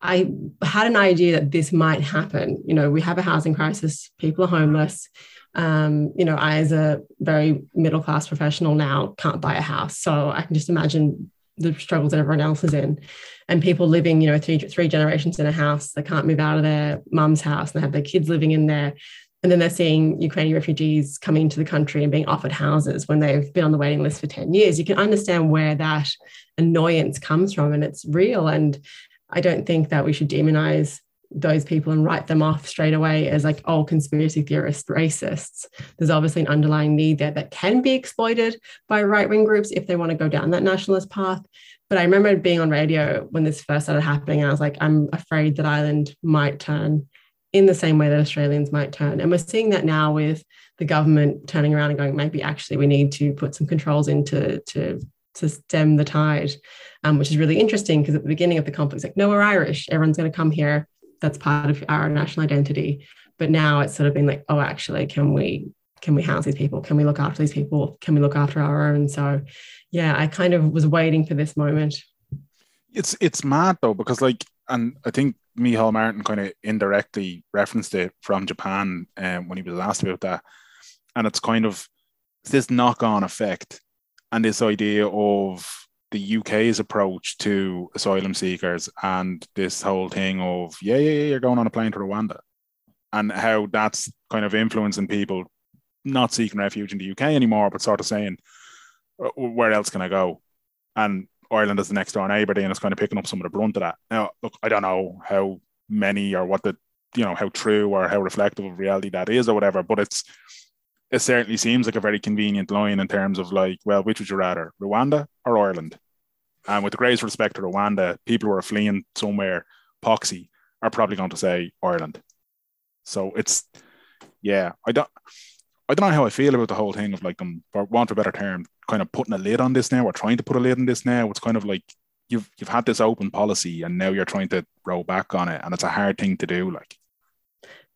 I had an idea that this might happen. You know, we have a housing crisis. People are homeless. Um, you know, I, as a very middle class professional now, can't buy a house. So I can just imagine the struggles that everyone else is in and people living you know three three generations in a house they can't move out of their mum's house and they have their kids living in there and then they're seeing Ukrainian refugees coming into the country and being offered houses when they've been on the waiting list for 10 years. You can understand where that annoyance comes from, and it's real. And I don't think that we should demonize those people and write them off straight away as like, oh, conspiracy theorists, racists. There's obviously an underlying need there that can be exploited by right wing groups if they want to go down that nationalist path. But I remember being on radio when this first started happening, and I was like, I'm afraid that Ireland might turn in the same way that Australians might turn. And we're seeing that now with the government turning around and going, maybe actually we need to put some controls into to to stem the tide, um, which is really interesting because at the beginning of the conflict, it's like, no, we're Irish. Everyone's going to come here. That's part of our national identity. But now it's sort of been like, oh, actually, can we can we house these people? Can we look after these people? Can we look after our own? So, yeah, I kind of was waiting for this moment. It's it's mad though because like, and I think Micheál Martin kind of indirectly referenced it from Japan um, when he was asked about that, and it's kind of this knock-on effect and this idea of the UK's approach to asylum seekers and this whole thing of yeah, yeah, yeah, you're going on a plane to Rwanda, and how that's kind of influencing people not seeking refuge in the UK anymore, but sort of saying, uh, where else can I go? And Ireland is the next door neighbour, and it's kind of picking up some of the brunt of that. Now, look, I don't know how many or what the, you know, how true or how reflective of reality that is or whatever, but it's, it certainly seems like a very convenient line in terms of like, well, which would you rather, Rwanda or Ireland? And with the greatest respect to Rwanda, people who are fleeing somewhere poxy are probably going to say Ireland. So it's, yeah, I don't, I don't know how I feel about the whole thing of like them, for want of a better term, kind of putting a lid on this now or trying to put a lid on this now. It's kind of like you've you've had this open policy and now you're trying to roll back on it, and it's a hard thing to do. Like,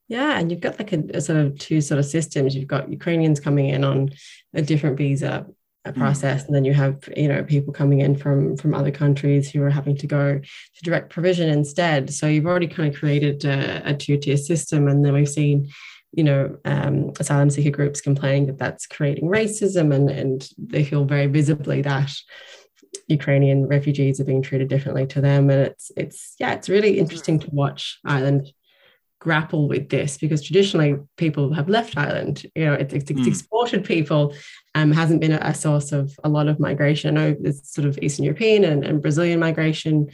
yeah, and you've got like a, a sort of two sort of systems. You've got Ukrainians coming in on a different visa a process mm. and then you have you know people coming in from from other countries who are having to go to direct provision instead so you've already kind of created a, a two-tier system and then we've seen you know, um, asylum seeker groups complaining that that's creating racism, and and they feel very visibly that Ukrainian refugees are being treated differently to them, and it's it's yeah, it's really interesting to watch Ireland grapple with this because traditionally people have left Ireland. You know, it's, it's mm. exported people, um, hasn't been a, source of a lot of migration. I know there's sort of Eastern European and, and Brazilian migration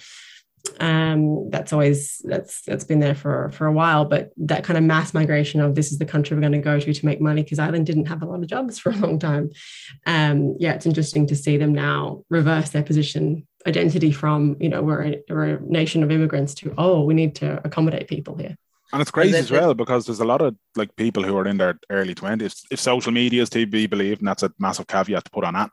um, that's always that's that's been there for for a while but that kind of mass migration of this is the country we're going to go to to make money because ireland didn't have a lot of jobs for a long time um, yeah it's interesting to see them now reverse their position identity from you know we're a, we're a nation of immigrants to oh we need to accommodate people here and it's crazy as well because there's a lot of like people who are in their early 20s. If social media is to be believed, and that's a massive caveat to put on that.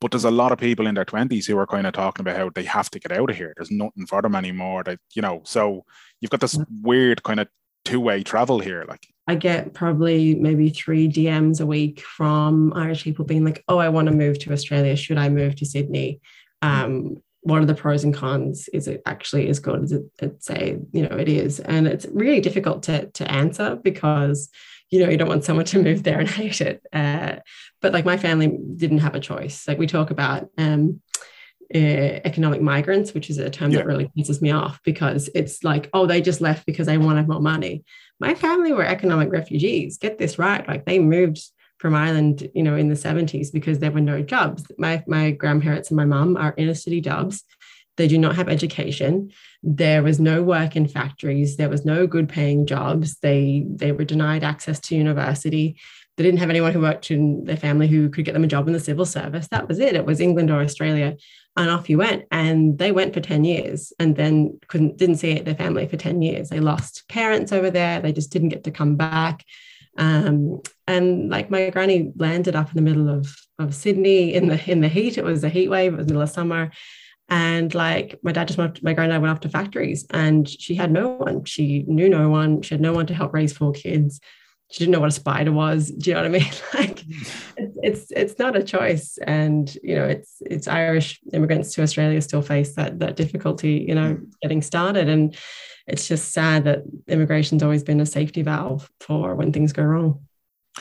But there's a lot of people in their 20s who are kind of talking about how they have to get out of here. There's nothing for them anymore. That you know, so you've got this mm. weird kind of two-way travel here. Like I get probably maybe three DMs a week from Irish people being like, "Oh, I want to move to Australia. Should I move to Sydney?" Um, what are the pros and cons? Is it actually as good as it, it say, you know, it is? And it's really difficult to, to answer because, you know, you don't want someone to move there and hate it. Uh, but like my family didn't have a choice. Like we talk about um, uh, economic migrants, which is a term yeah. that really pisses me off because it's like, oh, they just left because they wanted more money. My family were economic refugees. Get this right. Like they moved from Ireland, you know, in the 70s because there were no jobs. My, my grandparents and my mum are inner city jobs. They do not have education. There was no work in factories. There was no good paying jobs. They, they were denied access to university. They didn't have anyone who worked in their family who could get them a job in the civil service. That was it. It was England or Australia. And off you went. And they went for 10 years and then couldn't, didn't see their family for 10 years. They lost parents over there. They just didn't get to come back um, and like my granny landed up in the middle of, of Sydney in the in the heat. It was a heat wave, it was middle of summer. And like my dad just went, my granddad went off to factories and she had no one. She knew no one. She had no one to help raise four kids. She didn't know what a spider was. Do you know what I mean? Like it's, it's it's not a choice. And you know, it's it's Irish immigrants to Australia still face that that difficulty, you know, getting started. And it's just sad that immigration's always been a safety valve for when things go wrong.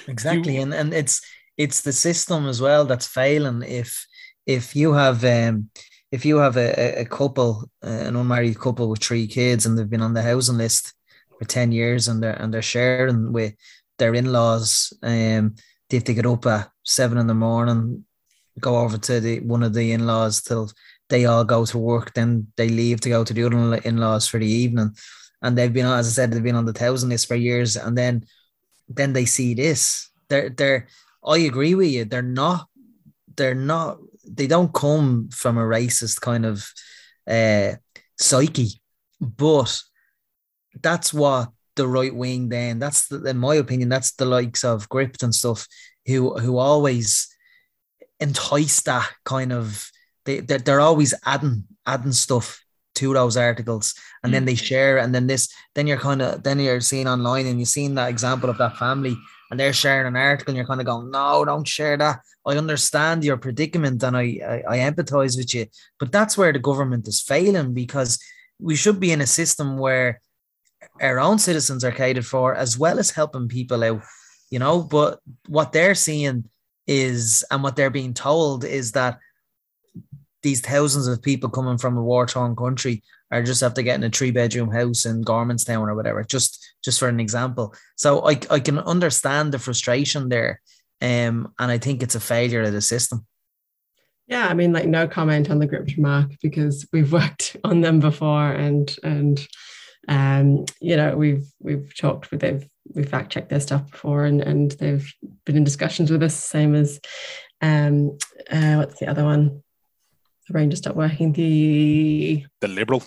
Exactly, and and it's it's the system as well that's failing. If if you have um, if you have a, a couple, uh, an unmarried couple with three kids, and they've been on the housing list for ten years, and they're and they're sharing with their in laws, um, they have to get up at seven in the morning, go over to the one of the in laws till they all go to work, then they leave to go to the other in-laws for the evening. And they've been, as I said, they've been on the thousand list for years. And then then they see this. They're they're I agree with you. They're not they're not they don't come from a racist kind of uh psyche, but that's what the right wing then that's the, in my opinion that's the likes of Gript and stuff who who always entice that kind of they they're, they're always adding adding stuff to those articles and mm. then they share and then this then you're kind of then you're seeing online and you're seeing that example of that family and they're sharing an article and you're kind of going no don't share that i understand your predicament and I, I i empathize with you but that's where the government is failing because we should be in a system where our own citizens are catered for as well as helping people out you know but what they're seeing is and what they're being told is that these thousands of people coming from a war-torn country are just after getting a three-bedroom house in Gormanston or whatever, just just for an example. So I, I can understand the frustration there. Um, and I think it's a failure of the system. Yeah, I mean, like no comment on the Grip Mark because we've worked on them before and and um, you know, we've we've talked with they've we fact checked their stuff before and and they've been in discussions with us, same as um uh, what's the other one? the brain just stopped working. The the liberal.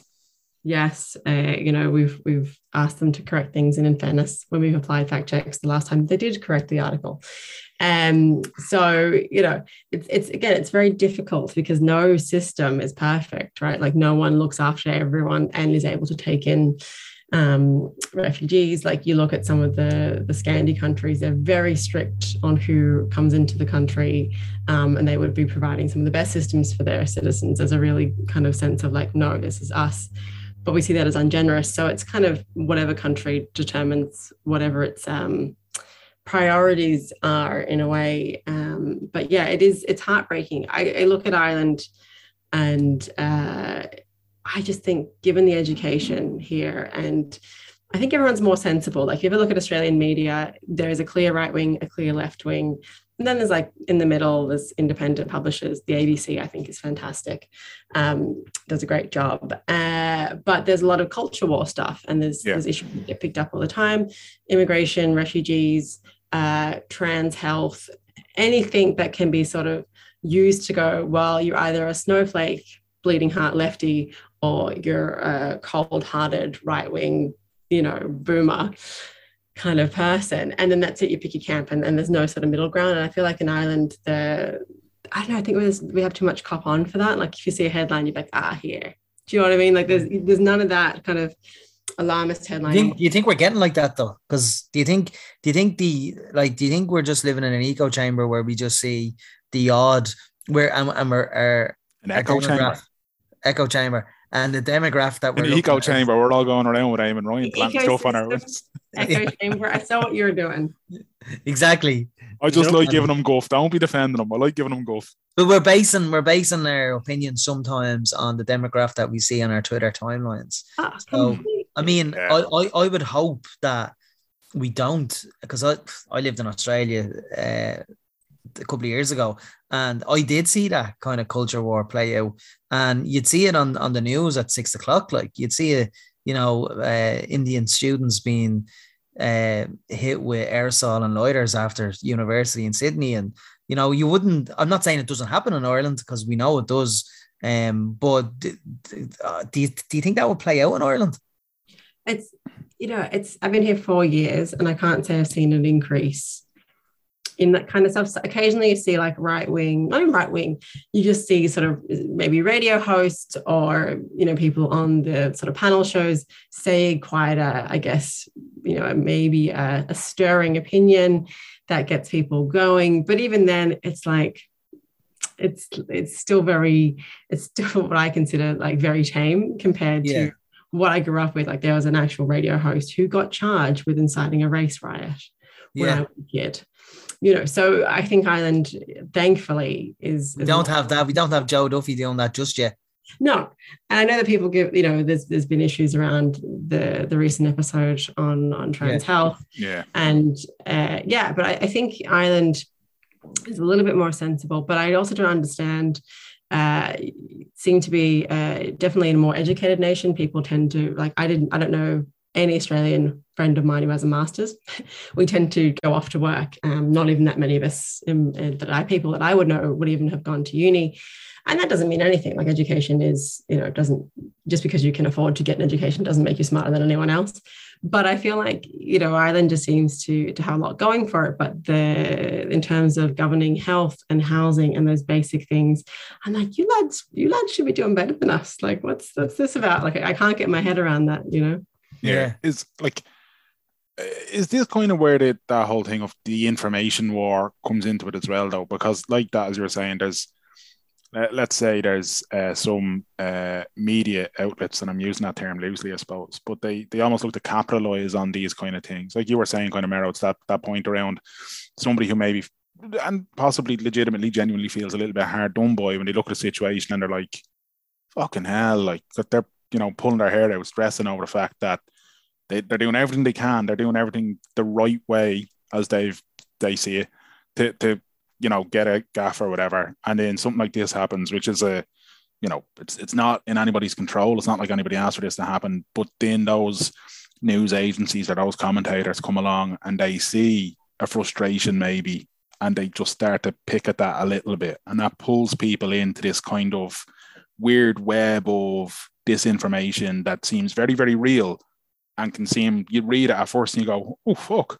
Yes, uh, you know we've we've asked them to correct things, and in fairness, when we've applied fact checks the last time, they did correct the article. Um, so you know, it's it's again, it's very difficult because no system is perfect, right? Like no one looks after everyone and is able to take in um, refugees. Like you look at some of the the Scandi countries, they're very strict on who comes into the country, um, and they would be providing some of the best systems for their citizens. There's a really kind of sense of like, no, this is us. But we see that as ungenerous. So it's kind of whatever country determines whatever its um, priorities are in a way. Um, but yeah, it is. It's heartbreaking. I, I look at Ireland, and uh, I just think, given the education here, and I think everyone's more sensible. Like, if you ever look at Australian media, there is a clear right wing, a clear left wing. And then there's like in the middle, there's independent publishers. The ABC, I think, is fantastic, um, does a great job. Uh, but there's a lot of culture war stuff, and there's yeah. there's issues that get picked up all the time: immigration, refugees, uh, trans health, anything that can be sort of used to go, well, you're either a snowflake, bleeding heart lefty, or you're a cold-hearted right-wing, you know, boomer kind of person. And then that's it, you pick your camp and, and there's no sort of middle ground. And I feel like in Ireland, the I don't know, I think we have too much cop on for that. Like if you see a headline, you're like, ah, here. Do you know what I mean? Like there's there's none of that kind of alarmist headline. Do you think, do you think we're getting like that though? Because do you think do you think the like do you think we're just living in an echo chamber where we just see the odd where and, and we're, are, an echo chamber echo chamber and the demographic that we're in the echo chamber, we're all going around with Eamon Ryan planting stuff on our Echo chamber. I saw what you were doing. Exactly. I just you like giving them guff. Don't be defending them. I like giving them guff. But we're basing we're basing our opinions sometimes on the demographic that we see on our Twitter timelines. Ah, so I mean, yeah. I, I I would hope that we don't because I I lived in Australia uh, a couple of years ago, and I did see that kind of culture war play out, and you'd see it on on the news at six o'clock. Like you'd see a you know uh, Indian students being uh, hit with aerosol and lighters after university in Sydney, and you know you wouldn't. I'm not saying it doesn't happen in Ireland because we know it does. Um, but do, uh, do you do you think that would play out in Ireland? It's you know it's I've been here four years and I can't say I've seen an increase in that kind of stuff. So occasionally you see like right wing, not even right wing, you just see sort of maybe radio hosts or, you know, people on the sort of panel shows say quite a, I guess, you know, maybe a, a stirring opinion that gets people going. But even then it's like, it's it's still very it's still what I consider like very tame compared yeah. to what I grew up with. Like there was an actual radio host who got charged with inciting a race riot when yeah. I was a kid you know, so I think Ireland, thankfully, is. We don't have that. We don't have Joe Duffy doing that just yet. No, and I know that people give you know there's there's been issues around the the recent episode on on trans yeah. health. Yeah, and uh, yeah, but I, I think Ireland is a little bit more sensible. But I also don't understand uh, seem to be uh, definitely in a more educated nation. People tend to like I didn't I don't know any Australian friend of mine who has a master's, we tend to go off to work. Um, not even that many of us in, in, that I people that I would know would even have gone to uni. And that doesn't mean anything. Like education is, you know, doesn't just because you can afford to get an education doesn't make you smarter than anyone else. But I feel like, you know, Ireland just seems to to have a lot going for it. But the in terms of governing health and housing and those basic things, I'm like, you lads, you lads should be doing better than us. Like, what's what's this about? Like I can't get my head around that, you know yeah, yeah. is like uh, is this kind of where the, that whole thing of the information war comes into it as well though because like that as you were saying there's let's say there's uh, some uh, media outlets and i'm using that term loosely i suppose but they they almost look to capitalize on these kind of things like you were saying kind of Mero, it's that that point around somebody who maybe and possibly legitimately genuinely feels a little bit hard done by when they look at a situation and they're like fucking hell like they're you know, pulling their hair out, stressing over the fact that they, they're doing everything they can. They're doing everything the right way as they've they see it to, to you know get a gaff or whatever. And then something like this happens, which is a you know, it's it's not in anybody's control. It's not like anybody asked for this to happen. But then those news agencies or those commentators come along and they see a frustration maybe and they just start to pick at that a little bit. And that pulls people into this kind of weird web of disinformation that seems very, very real and can seem, you read it at first and you go, oh, fuck.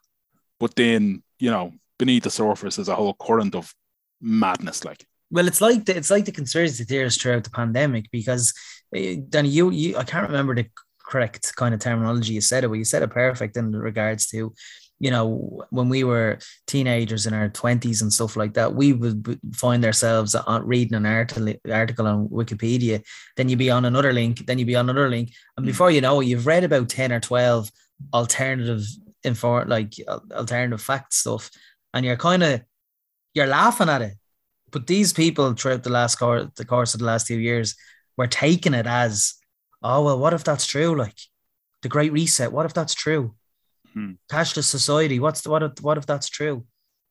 But then, you know, beneath the surface is a whole current of madness. Like, well, it's like the, it's like the conspiracy theorists throughout the pandemic because uh, Danny, you, you, I can't remember the correct kind of terminology you said it, but you said it perfect in regards to you know, when we were teenagers in our 20s and stuff like that, we would find ourselves reading an article, article on Wikipedia. Then you'd be on another link, then you'd be on another link. And hmm. before you know it, you've read about 10 or 12 alternative info, like alternative fact stuff. And you're kind of, you're laughing at it. But these people throughout the last course, the course of the last few years were taking it as, oh, well, what if that's true? Like the Great Reset, what if that's true? hmm. cashless society. What's the, what if what if that's true?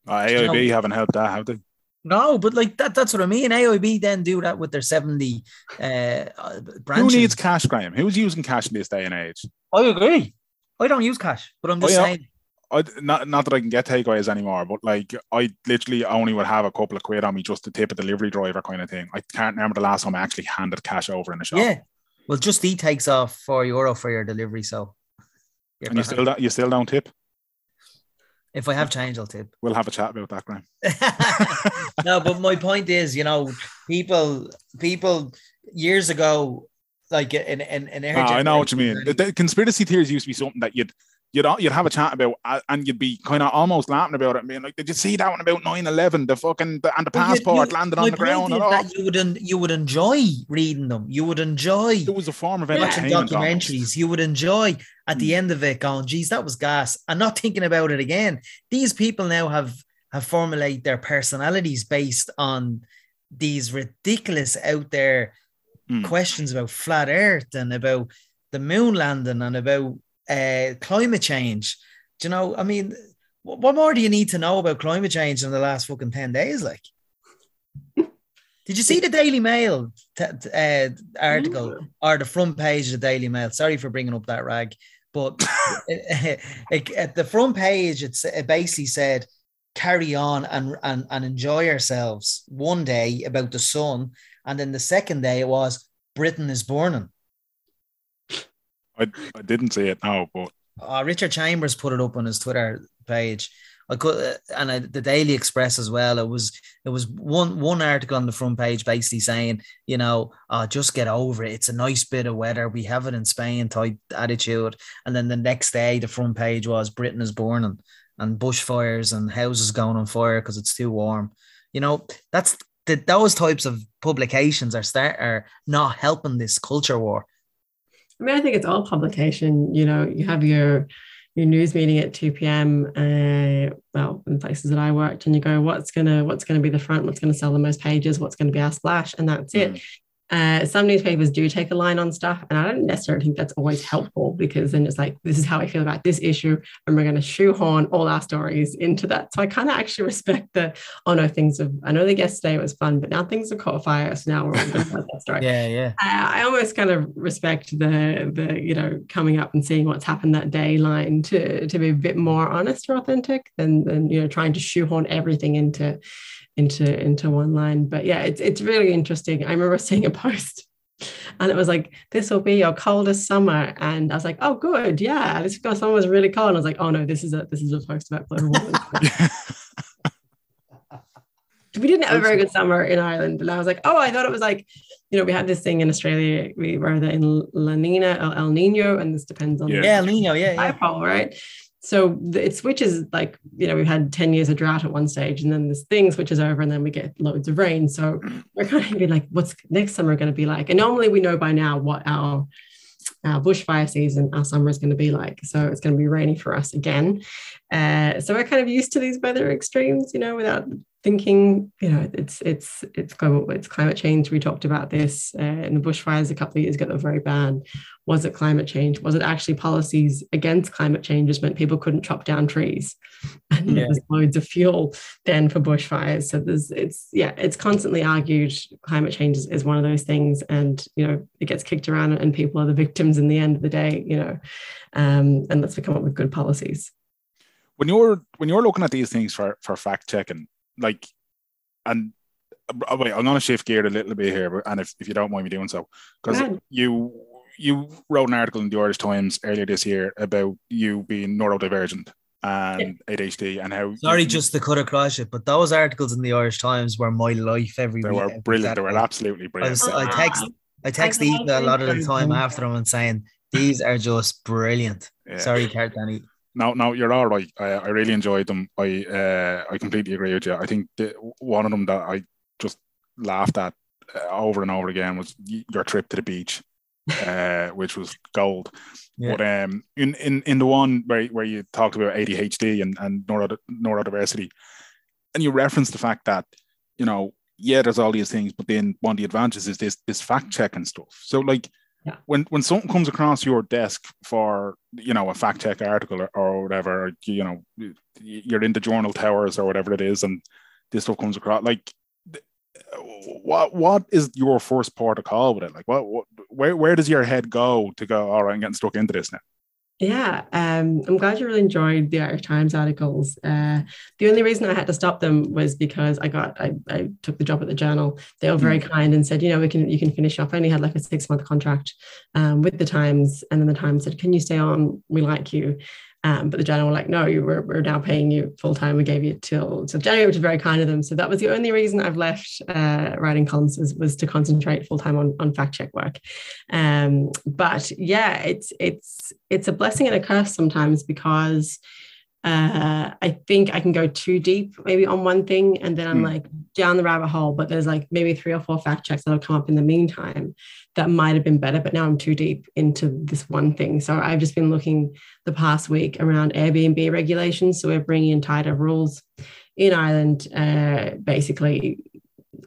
Uh, AIB you know, haven't helped that, have they? No, but like that, that's what I mean. AIB then do that with their 70 uh, branches. Who needs cash, Graham? Who's using cash in this day and age? I agree. I don't use cash, but I'm just oh, yeah. saying. I, not not that I can get takeaways anymore, but like I literally only would have a couple of quid on me just to tip a delivery driver kind of thing. I can't remember the last time I actually handed cash over in a shop. Yeah, well, Just Eat takes off four euro for your delivery, so and you still you still don't tip? If I have change, I'll tip. We'll have a chat about that, Graham. no, but my point is, you know, people, people years ago, like in in, in oh, I know what you mean. The, the, conspiracy theories used to be something that you'd you'd you'd have a chat about uh, and you'd be kind of almost laughing about it and being like, did you see that one about 9-11? The fucking the, and the passport well, you, landed on the ground. That you would en- you would enjoy reading them. You would enjoy. It was a form of watching documentaries. Almost. You would enjoy at the mm. end of it going, geez, that was gas. And not thinking about it again. These people now have have formulated their personalities based on these ridiculous out there mm. questions about flat earth and about the moon landing and about uh, climate change. Do you know? I mean, what more do you need to know about climate change in the last fucking 10 days? Like, did you see the Daily Mail t- t- uh, article or the front page of the Daily Mail? Sorry for bringing up that rag, but it, it, at the front page, it's, it basically said, carry on and, and, and enjoy ourselves one day about the sun. And then the second day, it was Britain is burning. I, I didn't see it now, but uh, Richard Chambers put it up on his Twitter page. I could, and I, the Daily Express as well. It was it was one one article on the front page basically saying, you know, uh, just get over it. It's a nice bit of weather. We have it in Spain type attitude. And then the next day, the front page was Britain is burning and bushfires and houses going on fire because it's too warm. You know, that's the, those types of publications are start are not helping this culture war. I mean, I think it's all publication. You know, you have your your news meeting at 2 p.m. Uh, well, in places that I worked, and you go, what's gonna what's gonna be the front? What's gonna sell the most pages? What's gonna be our splash? And that's mm. it. Uh, some newspapers do take a line on stuff, and I don't necessarily think that's always helpful because then it's like, this is how I feel about this issue, and we're going to shoehorn all our stories into that. So I kind of actually respect the, oh no, things have, I know the yesterday was fun, but now things have caught fire. So now we're all going to that story. yeah, yeah. I, I almost kind of respect the, the, you know, coming up and seeing what's happened that day line to, to be a bit more honest or authentic than, than, you know, trying to shoehorn everything into, into into one line. But yeah, it's it's really interesting. I remember seeing a post and it was like, this will be your coldest summer. And I was like, oh good, yeah. This summer was really cold. And I was like, oh no, this is a this is a post about global warming. we didn't have a very good summer in Ireland. And I was like, oh, I thought it was like, you know, we had this thing in Australia, we were in La Nina or El Nino, and this depends on yeah, yeah El Nino, yeah, yeah. right? So it switches like you know we've had 10 years of drought at one stage and then this thing switches over and then we get loads of rain. So we're kind of like what's next summer going to be like? And normally we know by now what our our bushfire season our summer is going to be like. So it's going to be rainy for us again. Uh, so we're kind of used to these weather extremes you know without thinking you know it's it's it's global it's climate change. We talked about this uh, in the bushfires a couple of years ago that were very bad. Was it climate change? Was it actually policies against climate change that meant people couldn't chop down trees? And yeah. there's loads of fuel then for bushfires. So there's it's yeah it's constantly argued climate change is, is one of those things. And you know it gets kicked around and people are the victims in the end of the day you know um, and let's come up with good policies. When you're when you're looking at these things for for fact checking like, and uh, wait, I'm gonna shift gear a little bit here, and if, if you don't mind me doing so, because you you wrote an article in the Irish Times earlier this year about you being neurodivergent and yeah. ADHD and how. Sorry, you, just to cut across it, but those articles in the Irish Times were my life every. They week, were brilliant. They were absolutely brilliant. I, was, I text I text a lot of the time after them and saying these are just brilliant. Yeah. Sorry, Danny no, no, you're all right. I, I really enjoyed them. I uh, I completely agree with you. I think the, one of them that I just laughed at uh, over and over again was your trip to the beach, uh, which was gold. Yeah. But um, in, in in the one where, where you talked about ADHD and and neuro, neurodiversity, and you referenced the fact that you know yeah, there's all these things, but then one of the advantages is this this fact checking stuff. So like yeah. when when something comes across your desk for you know a fact check article or, or whatever you know you're in the journal towers or whatever it is and this stuff comes across like what what is your first port of call with it like what, what where, where does your head go to go all right i'm getting stuck into this now yeah, um, I'm glad you really enjoyed the Irish Times articles. Uh, the only reason I had to stop them was because I got I, I took the job at the Journal. They were very mm. kind and said, you know, we can you can finish off. I only had like a six month contract um, with the Times, and then the Times said, can you stay on? We like you. Um, but the Journal were like, no, were, we're now paying you full time. We gave you till till January, which is very kind of them. So that was the only reason I've left uh, writing columns was to concentrate full time on, on fact check work. Um, but yeah, it's it's it's a blessing and a curse sometimes because uh, I think I can go too deep maybe on one thing and then I'm mm. like down the rabbit hole, but there's like maybe three or four fact checks that'll come up in the meantime that might have been better, but now I'm too deep into this one thing. So I've just been looking the past week around Airbnb regulations. So we're bringing in tighter rules in Ireland, uh, basically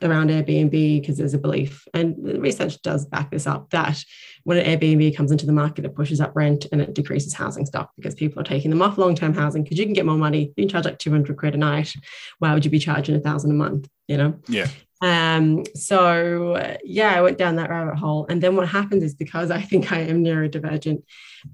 around Airbnb because there's a belief, and the research does back this up, that when an Airbnb comes into the market, it pushes up rent and it decreases housing stock because people are taking them off long-term housing because you can get more money. You can charge like 200 quid a night. Why would you be charging a thousand a month? You know? Yeah. Um, so uh, yeah, I went down that rabbit hole. And then what happens is because I think I am neurodivergent,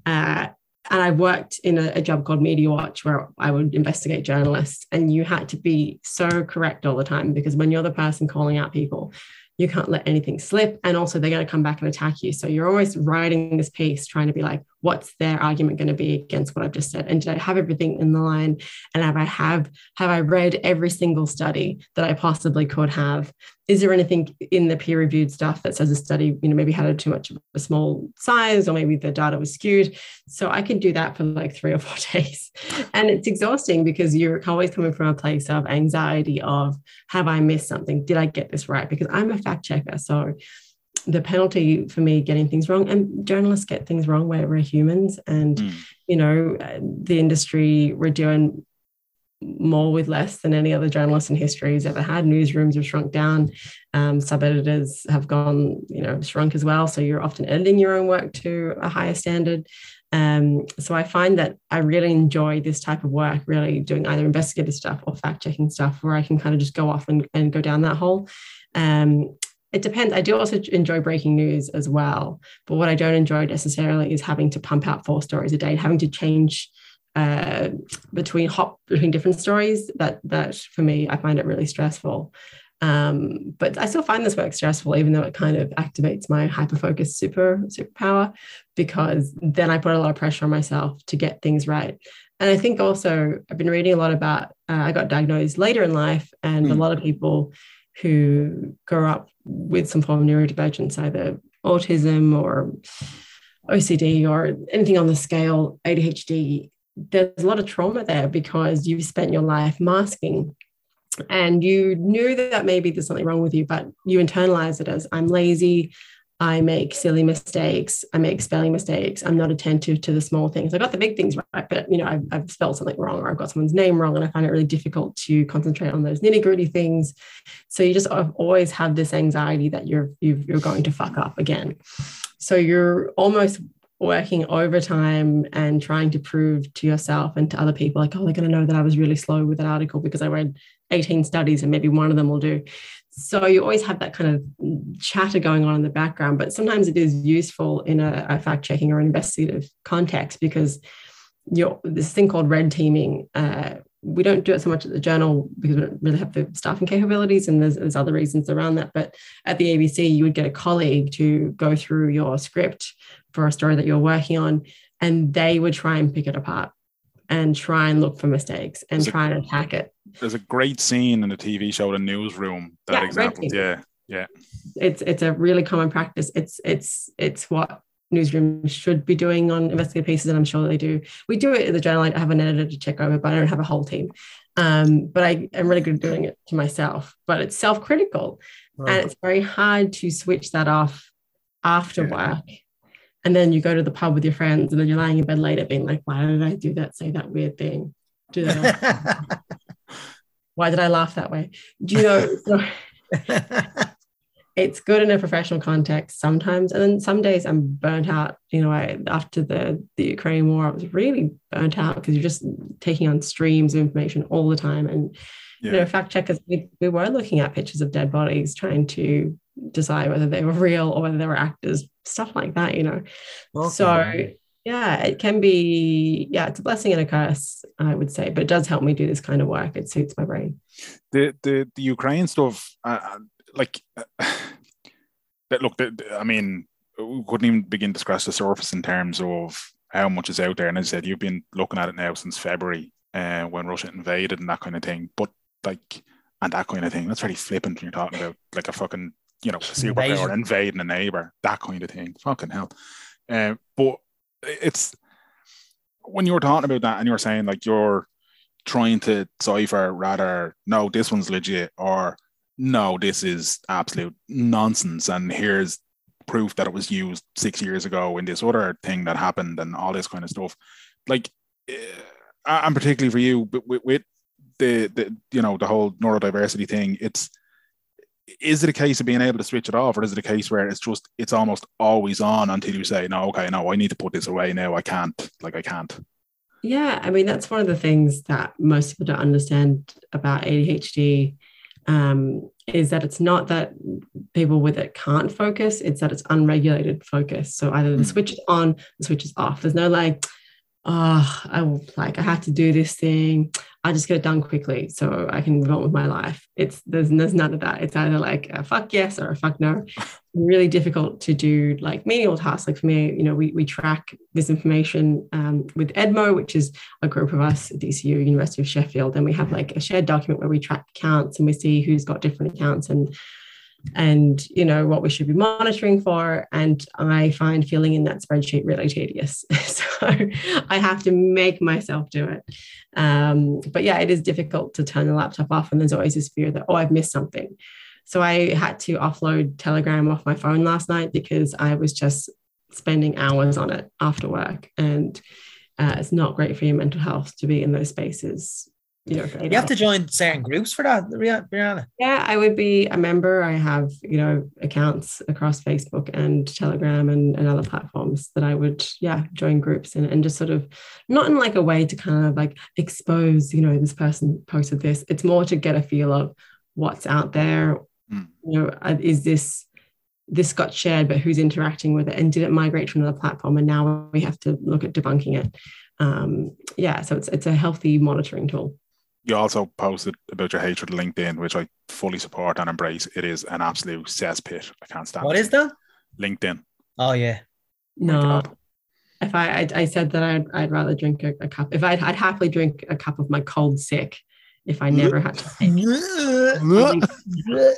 uh, and I worked in a, a, job called Media Watch where I would investigate journalists, and you had to be so correct all the time because when you're the person calling out people, you can't let anything slip. And also, they're going to come back and attack you. So you're always writing this piece trying to be like, what's their argument going to be against what I've just said? And did I have everything in the line? And have I have have I read every single study that I possibly could have? Is there anything in the peer-reviewed stuff that says a study, you know, maybe had a too much of a small size, or maybe the data was skewed? So I can do that for like three or four days. And it's exhausting because you're always coming from a place of anxiety of have I missed something? Did I get this right? Because I'm a fact checker. So the penalty for me getting things wrong and journalists get things wrong where we're humans and mm. you know the industry we're doing more with less than any other journalist in history has ever had. Newsrooms have shrunk down. Um, sub editors have gone, you know, shrunk as well. So you're often editing your own work to a higher standard. Um, so I find that I really enjoy this type of work, really doing either investigative stuff or fact checking stuff where I can kind of just go off and, and go down that hole. Um, it depends. I do also enjoy breaking news as well. But what I don't enjoy necessarily is having to pump out four stories a day, having to change uh, between hop between different stories. That that for me, I find it really stressful. Um, but I still find this work stressful, even though it kind of activates my hyper focus super superpower, because then I put a lot of pressure on myself to get things right. And I think also I've been reading a lot about. Uh, I got diagnosed later in life, and mm. a lot of people who grow up with some form of neurodivergence, either autism or OCD or anything on the scale, ADHD, there's a lot of trauma there because you've spent your life masking. And you knew that maybe there's something wrong with you, but you internalize it as I'm lazy, I make silly mistakes. I make spelling mistakes. I'm not attentive to the small things. I got the big things right, but you know, I've, I've spelled something wrong or I've got someone's name wrong, and I find it really difficult to concentrate on those nitty gritty things. So you just always have this anxiety that you're you're going to fuck up again. So you're almost working overtime and trying to prove to yourself and to other people like oh they're going to know that i was really slow with that article because i read 18 studies and maybe one of them will do so you always have that kind of chatter going on in the background but sometimes it is useful in a, a fact checking or an investigative context because you're this thing called red teaming uh, we don't do it so much at the journal because we don't really have the staffing capabilities and there's, there's other reasons around that but at the abc you would get a colleague to go through your script for a story that you're working on and they would try and pick it apart and try and look for mistakes and try and attack it. There's a great scene in the TV show The Newsroom. That yeah, example. Yeah. Yeah. It's it's a really common practice. It's it's it's what newsrooms should be doing on investigative pieces, and I'm sure they do. We do it in the journal. I have an editor to check over, but I don't have a whole team. Um, but I am really good at doing it to myself. But it's self-critical, oh. and it's very hard to switch that off after yeah. work and then you go to the pub with your friends, and then you're lying in bed later, being like, "Why did I do that? Say that weird thing? Do that? Why did I laugh that way? Do you know?" So, it's good in a professional context sometimes, and then some days I'm burnt out. You know, I, after the the Ukraine war, I was really burnt out because you're just taking on streams of information all the time, and yeah. you know, fact checkers we, we were looking at pictures of dead bodies, trying to decide whether they were real or whether they were actors, stuff like that, you know. Okay. So yeah, it can be, yeah, it's a blessing and a curse, I would say, but it does help me do this kind of work. It suits my brain. The the, the Ukraine stuff, uh, uh like, uh, that look, the, I mean, we couldn't even begin to scratch the surface in terms of how much is out there. And as I said, you've been looking at it now since February uh, when Russia invaded and that kind of thing. But like, and that kind of thing, that's very flippant when you're talking about like a fucking you know, a superpower invading a neighbor, that kind of thing. Fucking hell. Uh, but it's when you were talking about that and you were saying like you're trying to cipher rather, no, this one's legit, or no, this is absolute nonsense, and here's proof that it was used six years ago in this other thing that happened and all this kind of stuff. Like, uh, and particularly for you, with, with the, the you know the whole neurodiversity thing, it's is it a case of being able to switch it off, or is it a case where it's just it's almost always on until you say, no, okay, no, I need to put this away now. I can't, like I can't. Yeah, I mean that's one of the things that most people don't understand about ADHD um, is that it's not that people with it can't focus; it's that it's unregulated focus. So either the hmm. switch is on, the switch is off. There's no like, oh, I will like I have to do this thing. I just get it done quickly so I can move on with my life. It's there's there's none of that. It's either like a fuck yes or a fuck no. really difficult to do like menial tasks. Like for me, you know, we we track this information um, with EDMO, which is a group of us at DCU, University of Sheffield, and we have like a shared document where we track accounts and we see who's got different accounts and and you know what we should be monitoring for. And i find filling in that spreadsheet really tedious. So i have to make myself do it. Um, but yeah it is difficult to turn the laptop off and there's always this fear that oh i've missed something. So i had to offload telegram off my phone last night because i was just spending hours on it after work. And uh, it's not great for your mental health to be in those spaces you know, you have to join certain groups for that, Brianna. Yeah, I would be a member. I have, you know, accounts across Facebook and Telegram and, and other platforms that I would, yeah, join groups and, and just sort of not in like a way to kind of like expose, you know, this person posted this. It's more to get a feel of what's out there. Mm. You know, uh, is this this got shared, but who's interacting with it, and did it migrate to another platform? And now we have to look at debunking it. Um, yeah, so it's it's a healthy monitoring tool you also posted about your hatred of LinkedIn, which I fully support and embrace. It is an absolute cesspit. I can't stand. What it. is that? LinkedIn. Oh yeah. No. If I, I, I said that I'd, I'd rather drink a, a, cup. If I'd, I'd happily drink a cup of my cold sick if I never had to.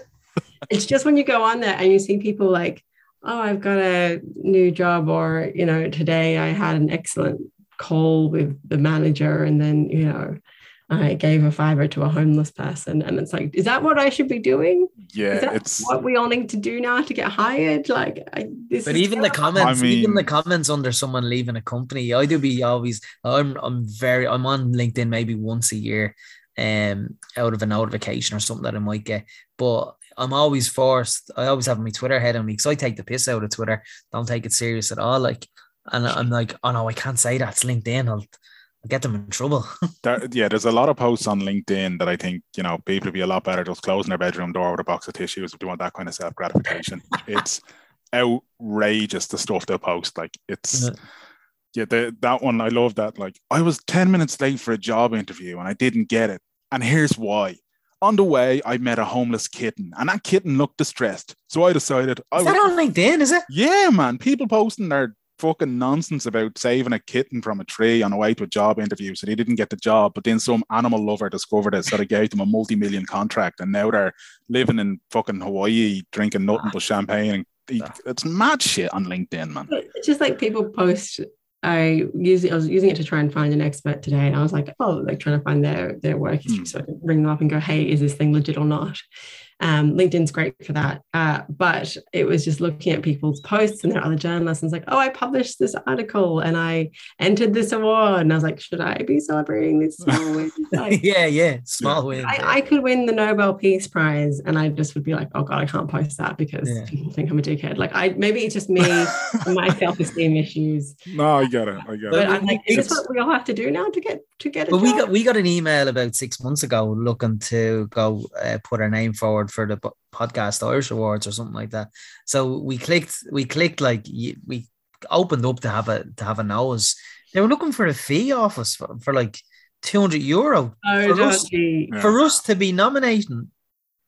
it's just when you go on there and you see people like, oh, I've got a new job, or you know, today I had an excellent call with the manager, and then you know I gave a fiver to a homeless person. And it's like, is that what I should be doing? Yeah, it's what we all need to do now to get hired. Like, I, this but even terrible. the comments, I mean, even the comments under someone leaving a company, I do be always, I'm, I'm very, I'm on LinkedIn maybe once a year, um, out of a notification or something that I might get. But I'm always forced. I always have my Twitter head on me because I take the piss out of Twitter. Don't take it serious at all. Like, and I'm like, oh no, I can't say that's LinkedIn. I'll get them in trouble. there, yeah, there's a lot of posts on LinkedIn that I think you know people would be a lot better just closing their bedroom door with a box of tissues if they want that kind of self gratification. it's outrageous the stuff they'll post. Like it's. Yeah, the, that one I love that. Like I was ten minutes late for a job interview and I didn't get it, and here's why. On the way, I met a homeless kitten, and that kitten looked distressed. So I decided I is that on LinkedIn? Is it? Yeah, man. People posting their fucking nonsense about saving a kitten from a tree on the way to a job interview. So they didn't get the job, but then some animal lover discovered it. So they gave them a multi million contract. And now they're living in fucking Hawaii, drinking nothing but champagne. It's mad shit on LinkedIn, man. It's just like people post. I use I was using it to try and find an expert today, and I was like, oh, like trying to find their their work history, mm. so I can ring them up and go, hey, is this thing legit or not? Um, LinkedIn's great for that. Uh, but it was just looking at people's posts and their other journalists and it's like, oh, I published this article and I entered this award. And I was like, should I be celebrating this small win? Like, yeah, yeah, small win. I, I, could win the Nobel Peace Prize and I just would be like, oh God, I can't post that because yeah. people think I'm a dickhead. Like I maybe it's just me my self-esteem issues. No, I get it. I get but it. But I'm like, is this what we all have to do now to get to get But we got we got an email about six months ago looking to go uh, put our name forward for the podcast Irish Awards or something like that. So we clicked, we clicked like we opened up to have a to have a nose. They were looking for a fee off us for, for like two hundred euro oh, for, us, yeah. for us to be nominating.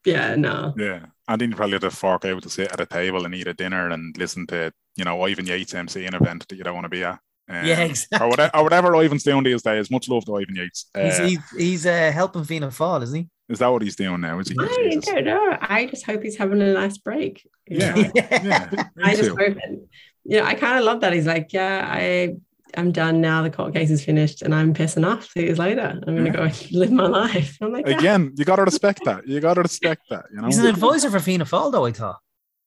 Yeah, no. Yeah, I think you probably have to fork out to sit at a table and eat a dinner and listen to you know Ivan Yates MC an event that you don't want to be at. Um, yeah, exactly. Or whatever, or whatever Ivan's doing these days. Much love to Ivan Yates. Uh, he's he's, he's uh, helping Fianna Fáil, isn't he? Is that what he's doing now? Is he? I don't know. I just hope he's having a nice break. Yeah, yeah. I just hope it. You know, I kind of love that. He's like, yeah, I I'm done now. The court case is finished, and I'm pissing off two years later. I'm gonna yeah. go live my life. I'm like, again, yeah. you gotta respect that. You gotta respect that. You know, he's an advisor for Fianna Fáil, though. I thought.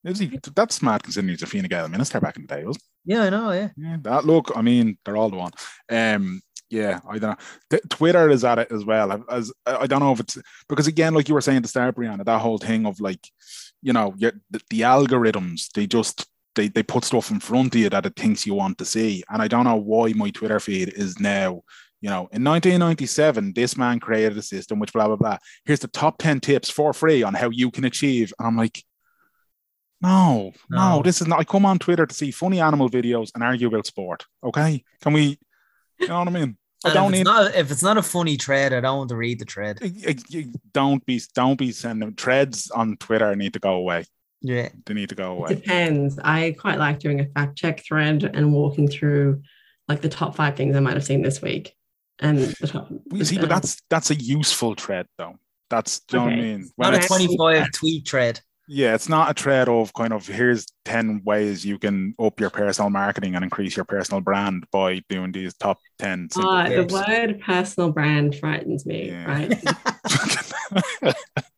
Is he? That's smart considering he's a Fine Gael minister back in the day, wasn't? Yeah, I know. Yeah. Yeah. That look. I mean, they're all the one. Um. Yeah, I don't know. Twitter is at it as well. As I don't know if it's because again, like you were saying to start, Brianna, that whole thing of like, you know, the, the algorithms they just they they put stuff in front of you that it thinks you want to see, and I don't know why my Twitter feed is now you know, in 1997, this man created a system which blah blah blah. Here's the top 10 tips for free on how you can achieve. And I'm like, no, no, no, this is not. I come on Twitter to see funny animal videos and argue about sport. Okay, can we? You know what I mean? I don't if need. Not, if it's not a funny thread, I don't want to read the thread. Don't be, don't be sending threads on Twitter. Need to go away. Yeah, they need to go away. It depends. I quite like doing a fact check thread and walking through like the top five things I might have seen this week. And the top. You see, but that's that's a useful thread though. That's do you okay. know what I mean? When not a twenty-five tweet thread yeah, it's not a trade of kind of here's 10 ways you can up your personal marketing and increase your personal brand by doing these top 10. Uh, the word personal brand frightens me, yeah. right?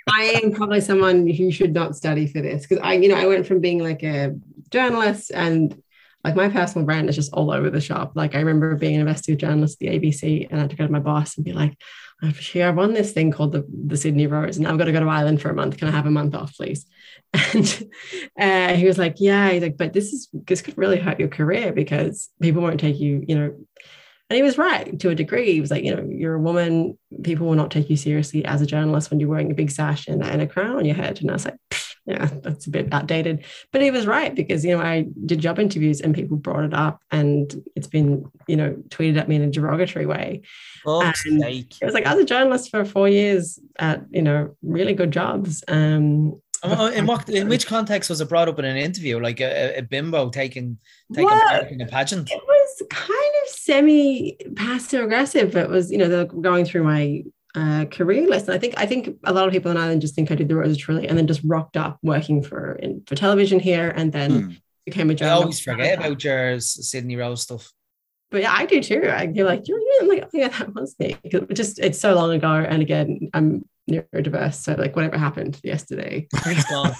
I am probably someone who should not study for this because I, you know, I went from being like a journalist and like my personal brand is just all over the shop. Like I remember being an investigative journalist at the ABC and I had to go to my boss and be like, I won this thing called the, the Sydney Rose and I've got to go to Ireland for a month. Can I have a month off, please? And uh, he was like, yeah, he's like, but this is, this could really hurt your career because people won't take you, you know, and he was right to a degree. He was like, you know, you're a woman, people will not take you seriously as a journalist when you're wearing a big sash and, and a crown on your head. And I was like, yeah, that's a bit outdated. But he was right because, you know, I did job interviews and people brought it up and it's been, you know, tweeted at me in a derogatory way. Oh, and it was like, I was a journalist for four years at, you know, really good jobs. Um, Oh, in what in which context was it brought up in an interview? Like a, a bimbo taking taking well, part in a pageant? It was kind of semi passive aggressive. It was, you know, they're going through my uh, career. And I think I think a lot of people in Ireland just think I did the Rose Tralee and then just rocked up working for in for television here and then hmm. became a journalist. I always forget about your Sydney Rose stuff. But yeah, I do too. I feel like you're, you're like, oh yeah, that was me. It just it's so long ago. And again, I'm neurodiverse. So like whatever happened yesterday, it's gone.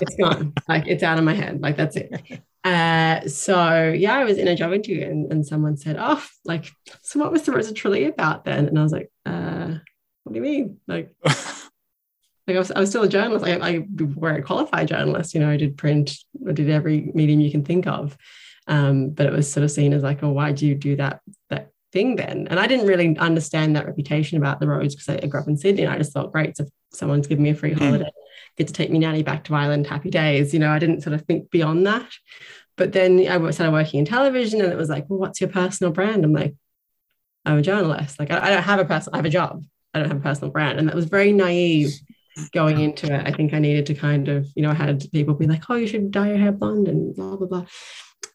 it's gone. Like it's out of my head. Like that's it. Uh, so yeah, I was in a job interview and, and someone said, Oh, like, so what was the Tralee about then? And I was like, uh, what do you mean? Like like I was, I was still a journalist. I, I were a qualified journalist, you know, I did print, I did every medium you can think of. Um, but it was sort of seen as like, oh, why do you do that that thing then? And I didn't really understand that reputation about the Rose because I, grew up in Sydney. And I just thought, great, so someone's giving me a free hmm. holiday, get to take me nanny back to Ireland, happy days. You know, I didn't sort of think beyond that. But then I started working in television, and it was like, well, what's your personal brand? I'm like, I'm a journalist. Like, I, I don't have a personal, I have a job. I don't have a personal brand, and that was very naive going into it. I think I needed to kind of, you know, I had people be like, oh, you should dye your hair blonde and blah blah blah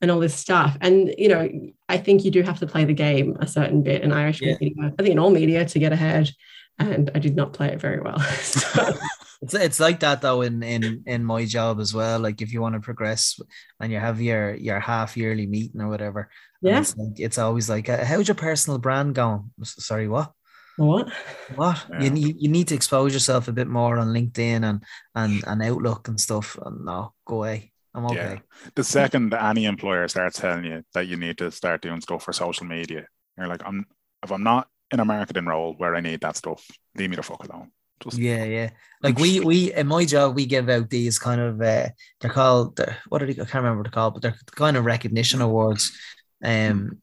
and all this stuff. And you know, I think you do have to play the game a certain bit in Irish yeah. media. I think in all media to get ahead. And I did not play it very well. so. It's it's like that though in in in my job as well. Like if you want to progress and you have your your half yearly meeting or whatever, yeah, it's, like, it's always like, uh, how's your personal brand going? Sorry, what? What? What? Yeah. You, you need to expose yourself a bit more on LinkedIn and and and Outlook and stuff. And no, go away. I'm okay. Yeah. The second any employer starts telling you that you need to start doing stuff for social media, you're like, I'm if I'm not in a marketing role where I need that stuff, leave me the fuck alone. Just yeah, yeah. Like we we in my job we give out these kind of uh they're called they're, what are they I can't remember what they're called, but they're kind of recognition awards. Um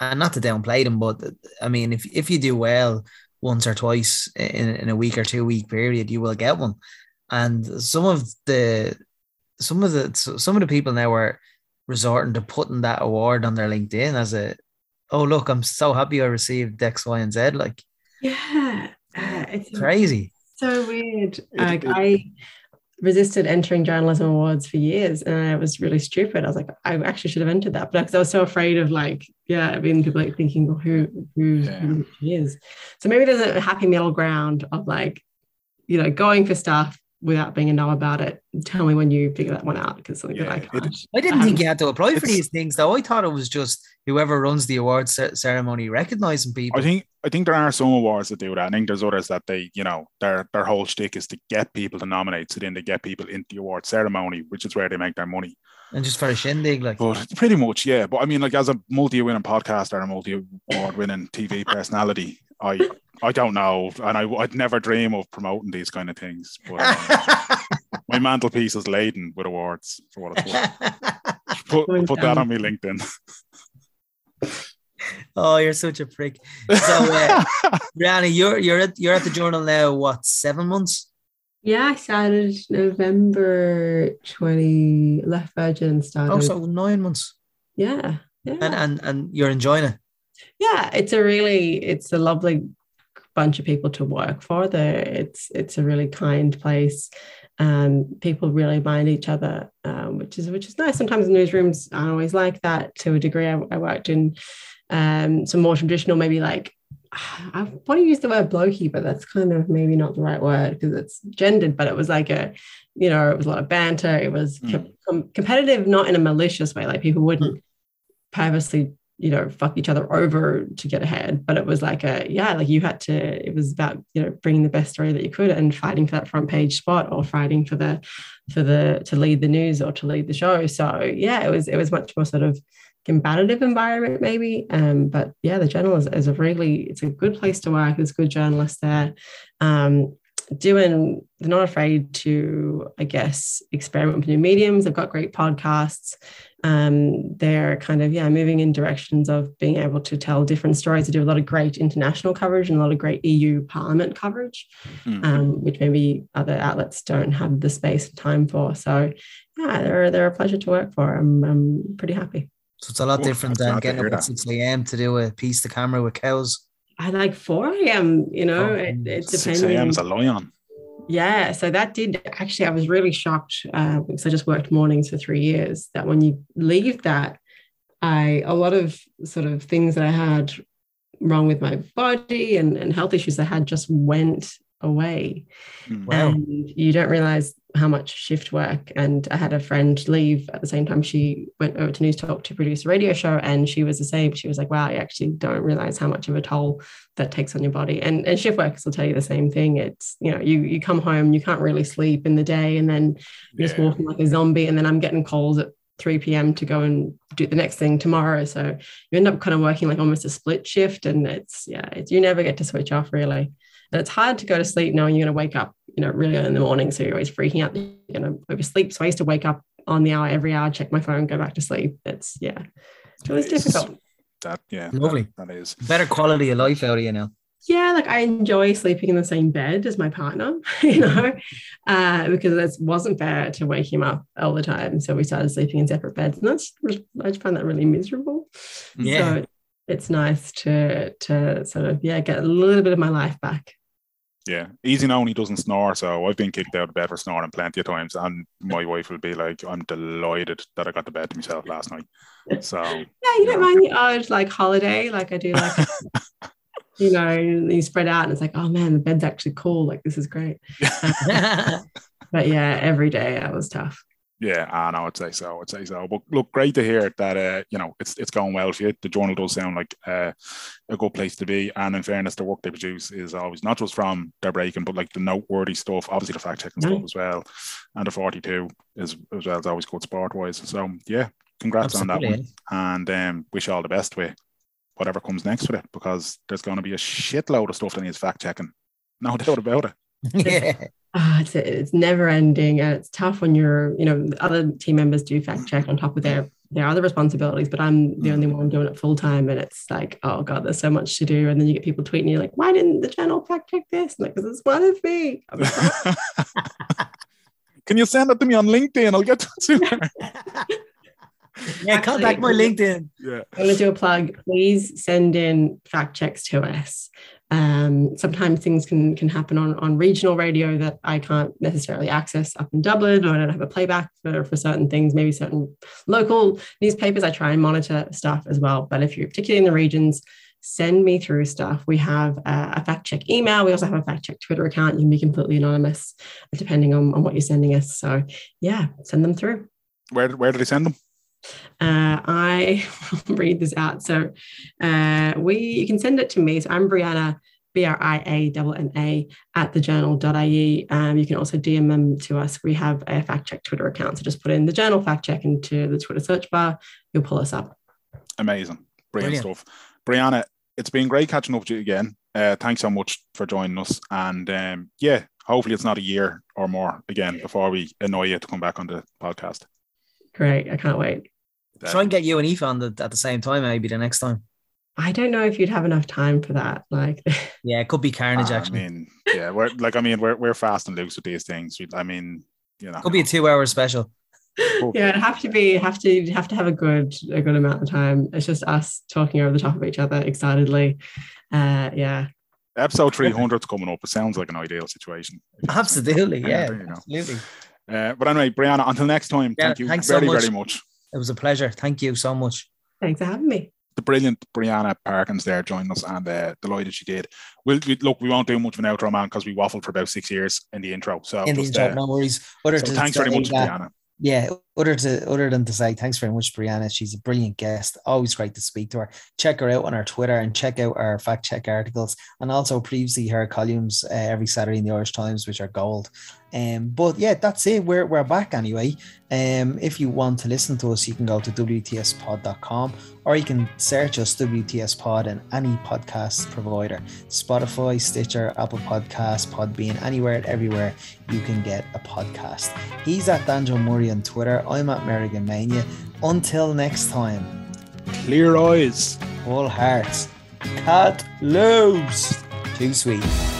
and not to downplay them, but I mean if if you do well once or twice in, in a week or two week period, you will get one. And some of the some of the some of the people now are resorting to putting that award on their LinkedIn as a oh look, I'm so happy I received X, Y, and Z. Like yeah, uh, it's crazy. So weird. Like I resisted entering journalism awards for years and I was really stupid. I was like, I actually should have entered that, but because I was so afraid of like, yeah, being people like thinking, well, who who, yeah. who is. So maybe there's a happy middle ground of like, you know, going for stuff without being a know about it. Tell me when you figure that one out because something yeah, that I can't. I didn't think you had to apply for these things though. I thought it was just whoever runs the awards ceremony recognizing people. I think I think there are some awards that do that. I think there's others that they, you know, their their whole shtick is to get people to nominate, so then they get people into the award ceremony, which is where they make their money. And just for a shindig, like. But pretty much, yeah. But I mean, like as a multi-winning podcaster, or a multi-award-winning TV personality, I I don't know, and I, would never dream of promoting these kind of things. But uh, my mantelpiece is laden with awards for what it's worth. Put, put that on me LinkedIn. Oh, you're such a prick. So, uh, Brianna, you're you're at you're at the journal now. What seven months? Yeah, I started November twenty. Left Virgin started. Oh, so nine months. Yeah, yeah. And and and you're enjoying it. Yeah, it's a really it's a lovely bunch of people to work for. There, it's it's a really kind place. Um, people really mind each other, um, which is which is nice. Sometimes in newsrooms aren't always like that. To a degree, I, I worked in um, some more traditional, maybe like I want to use the word blokey, but that's kind of maybe not the right word because it's gendered. But it was like a, you know, it was a lot of banter. It was mm. com- competitive, not in a malicious way. Like people wouldn't mm. purposely you know fuck each other over to get ahead. But it was like a yeah like you had to it was about you know bringing the best story that you could and fighting for that front page spot or fighting for the for the to lead the news or to lead the show. So yeah it was it was much more sort of combative environment maybe. Um but yeah the journal is, is a really it's a good place to work. There's good journalists there. Um doing they're not afraid to i guess experiment with new mediums. They've got great podcasts. Um, they're kind of yeah moving in directions of being able to tell different stories. They do a lot of great international coverage and a lot of great eu parliament coverage mm-hmm. um, which maybe other outlets don't have the space and time for. So yeah they're, they're a pleasure to work for. I'm, I'm pretty happy. So it's a lot different than getting up at 6 a.m to do a piece to camera with cows I like 4 a.m. You know, oh, it, it depends. 6 a.m. is a lion. Yeah, so that did actually. I was really shocked uh, because I just worked mornings for three years. That when you leave that, I a lot of sort of things that I had wrong with my body and, and health issues I had just went away. Wow. And you don't realize how much shift work. And I had a friend leave at the same time she went over to Newstalk to produce a radio show. And she was the same. She was like, wow, you actually don't realize how much of a toll that takes on your body. And, and shift workers will tell you the same thing. It's, you know, you, you come home, you can't really sleep in the day, and then you're yeah. just walking like a zombie. And then I'm getting calls at 3 p.m. to go and do the next thing tomorrow. So you end up kind of working like almost a split shift. And it's, yeah, it's, you never get to switch off really. And it's hard to go to sleep knowing you're going to wake up, you know, really early in the morning. So you're always freaking out you're going to oversleep. So I used to wake up on the hour every hour, check my phone, go back to sleep. It's yeah, it was difficult. That yeah, lovely. that, that is better quality of life out of you now. Yeah, like I enjoy sleeping in the same bed as my partner, you know, uh, because it wasn't fair to wake him up all the time. So we started sleeping in separate beds, and that's I just find that really miserable. Yeah. So it's nice to to sort of yeah get a little bit of my life back yeah, easy now. He doesn't snore, so I've been kicked out of bed for snoring plenty of times, and my wife will be like, "I'm delighted that I got to bed to myself last night." So yeah, you, don't know. mind the odd like holiday, like I do, like you know, you spread out, and it's like, oh man, the bed's actually cool. Like this is great. Um, but yeah, every day that was tough. Yeah, I know. I'd say so. I'd say so. But look, great to hear that. Uh, you know, it's it's going well for you. The journal does sound like uh, a good place to be. And in fairness, the work they produce is always not just from their breaking, but like the noteworthy stuff. Obviously, the fact checking stuff as well, and the forty two is as well as always good sport wise. So yeah, congrats Absolutely. on that one, and um, wish you all the best with whatever comes next with it because there's going to be a shitload of stuff that needs fact checking. No doubt about it. yeah uh, it's, it's never ending and it's tough when you're you know other team members do fact check on top of their their other responsibilities but i'm the only one doing it full time and it's like oh god there's so much to do and then you get people tweeting you like why didn't the journal fact check this and like because it's one of me can you send it to me on linkedin i'll get to it yeah, contact my LinkedIn. Yeah. I'm going to do a plug. Please send in fact checks to us. Um, sometimes things can can happen on, on regional radio that I can't necessarily access up in Dublin, or I don't have a playback for, for certain things, maybe certain local newspapers. I try and monitor stuff as well. But if you're particularly in the regions, send me through stuff. We have a, a fact check email. We also have a fact check Twitter account. You can be completely anonymous depending on, on what you're sending us. So yeah, send them through. Where, where do they send them? Uh, I read this out. So uh, we you can send it to me. So I'm Brianna, B R I A N N A at thejournal.ie. Um, you can also DM them to us. We have a fact check Twitter account. So just put in the journal fact check into the Twitter search bar. You'll pull us up. Amazing. Brilliant, Brilliant. stuff. Brianna, it's been great catching up with you again. Uh, thanks so much for joining us. And um, yeah, hopefully it's not a year or more again before we annoy you to come back on the podcast. Great. I can't wait. Try and get you and Eva on the, at the same time, maybe the next time. I don't know if you'd have enough time for that. Like, yeah, it could be carnage. Uh, actually, I mean, yeah, we're like, I mean, we're we're fast and loose with these things. I mean, you know, could be a two-hour special. yeah, it'd have to be have to have to have a good a good amount of time. It's just us talking over the top of each other excitedly. Uh, yeah. Episode 300 is coming up. It sounds like an ideal situation. Absolutely, yeah, absolutely. Uh, but anyway, Brianna, until next time, yeah, thank you very, so very much. It was a pleasure. Thank you so much. Thanks for having me. The brilliant Brianna Parkins there joining us and uh, delighted she did. We'll, we, look, we won't do much of an outro, man, because we waffled for about six years in the intro. So in the intro, uh, no worries. so thanks very much, that, Brianna. Yeah, other to other than to say thanks very much, Brianna. She's a brilliant guest. Always great to speak to her. Check her out on our Twitter and check out our fact check articles and also previously her columns uh, every Saturday in the Irish Times, which are gold. Um, but yeah, that's it. We're, we're back anyway. Um, if you want to listen to us, you can go to WTSpod.com or you can search us WTS Pod in any podcast provider Spotify, Stitcher, Apple Podcasts, Podbean, anywhere, everywhere you can get a podcast. He's at Danjo Murray on Twitter. I'm at Merrigan Mania. Until next time, clear eyes, all hearts, cat loose. Too sweet.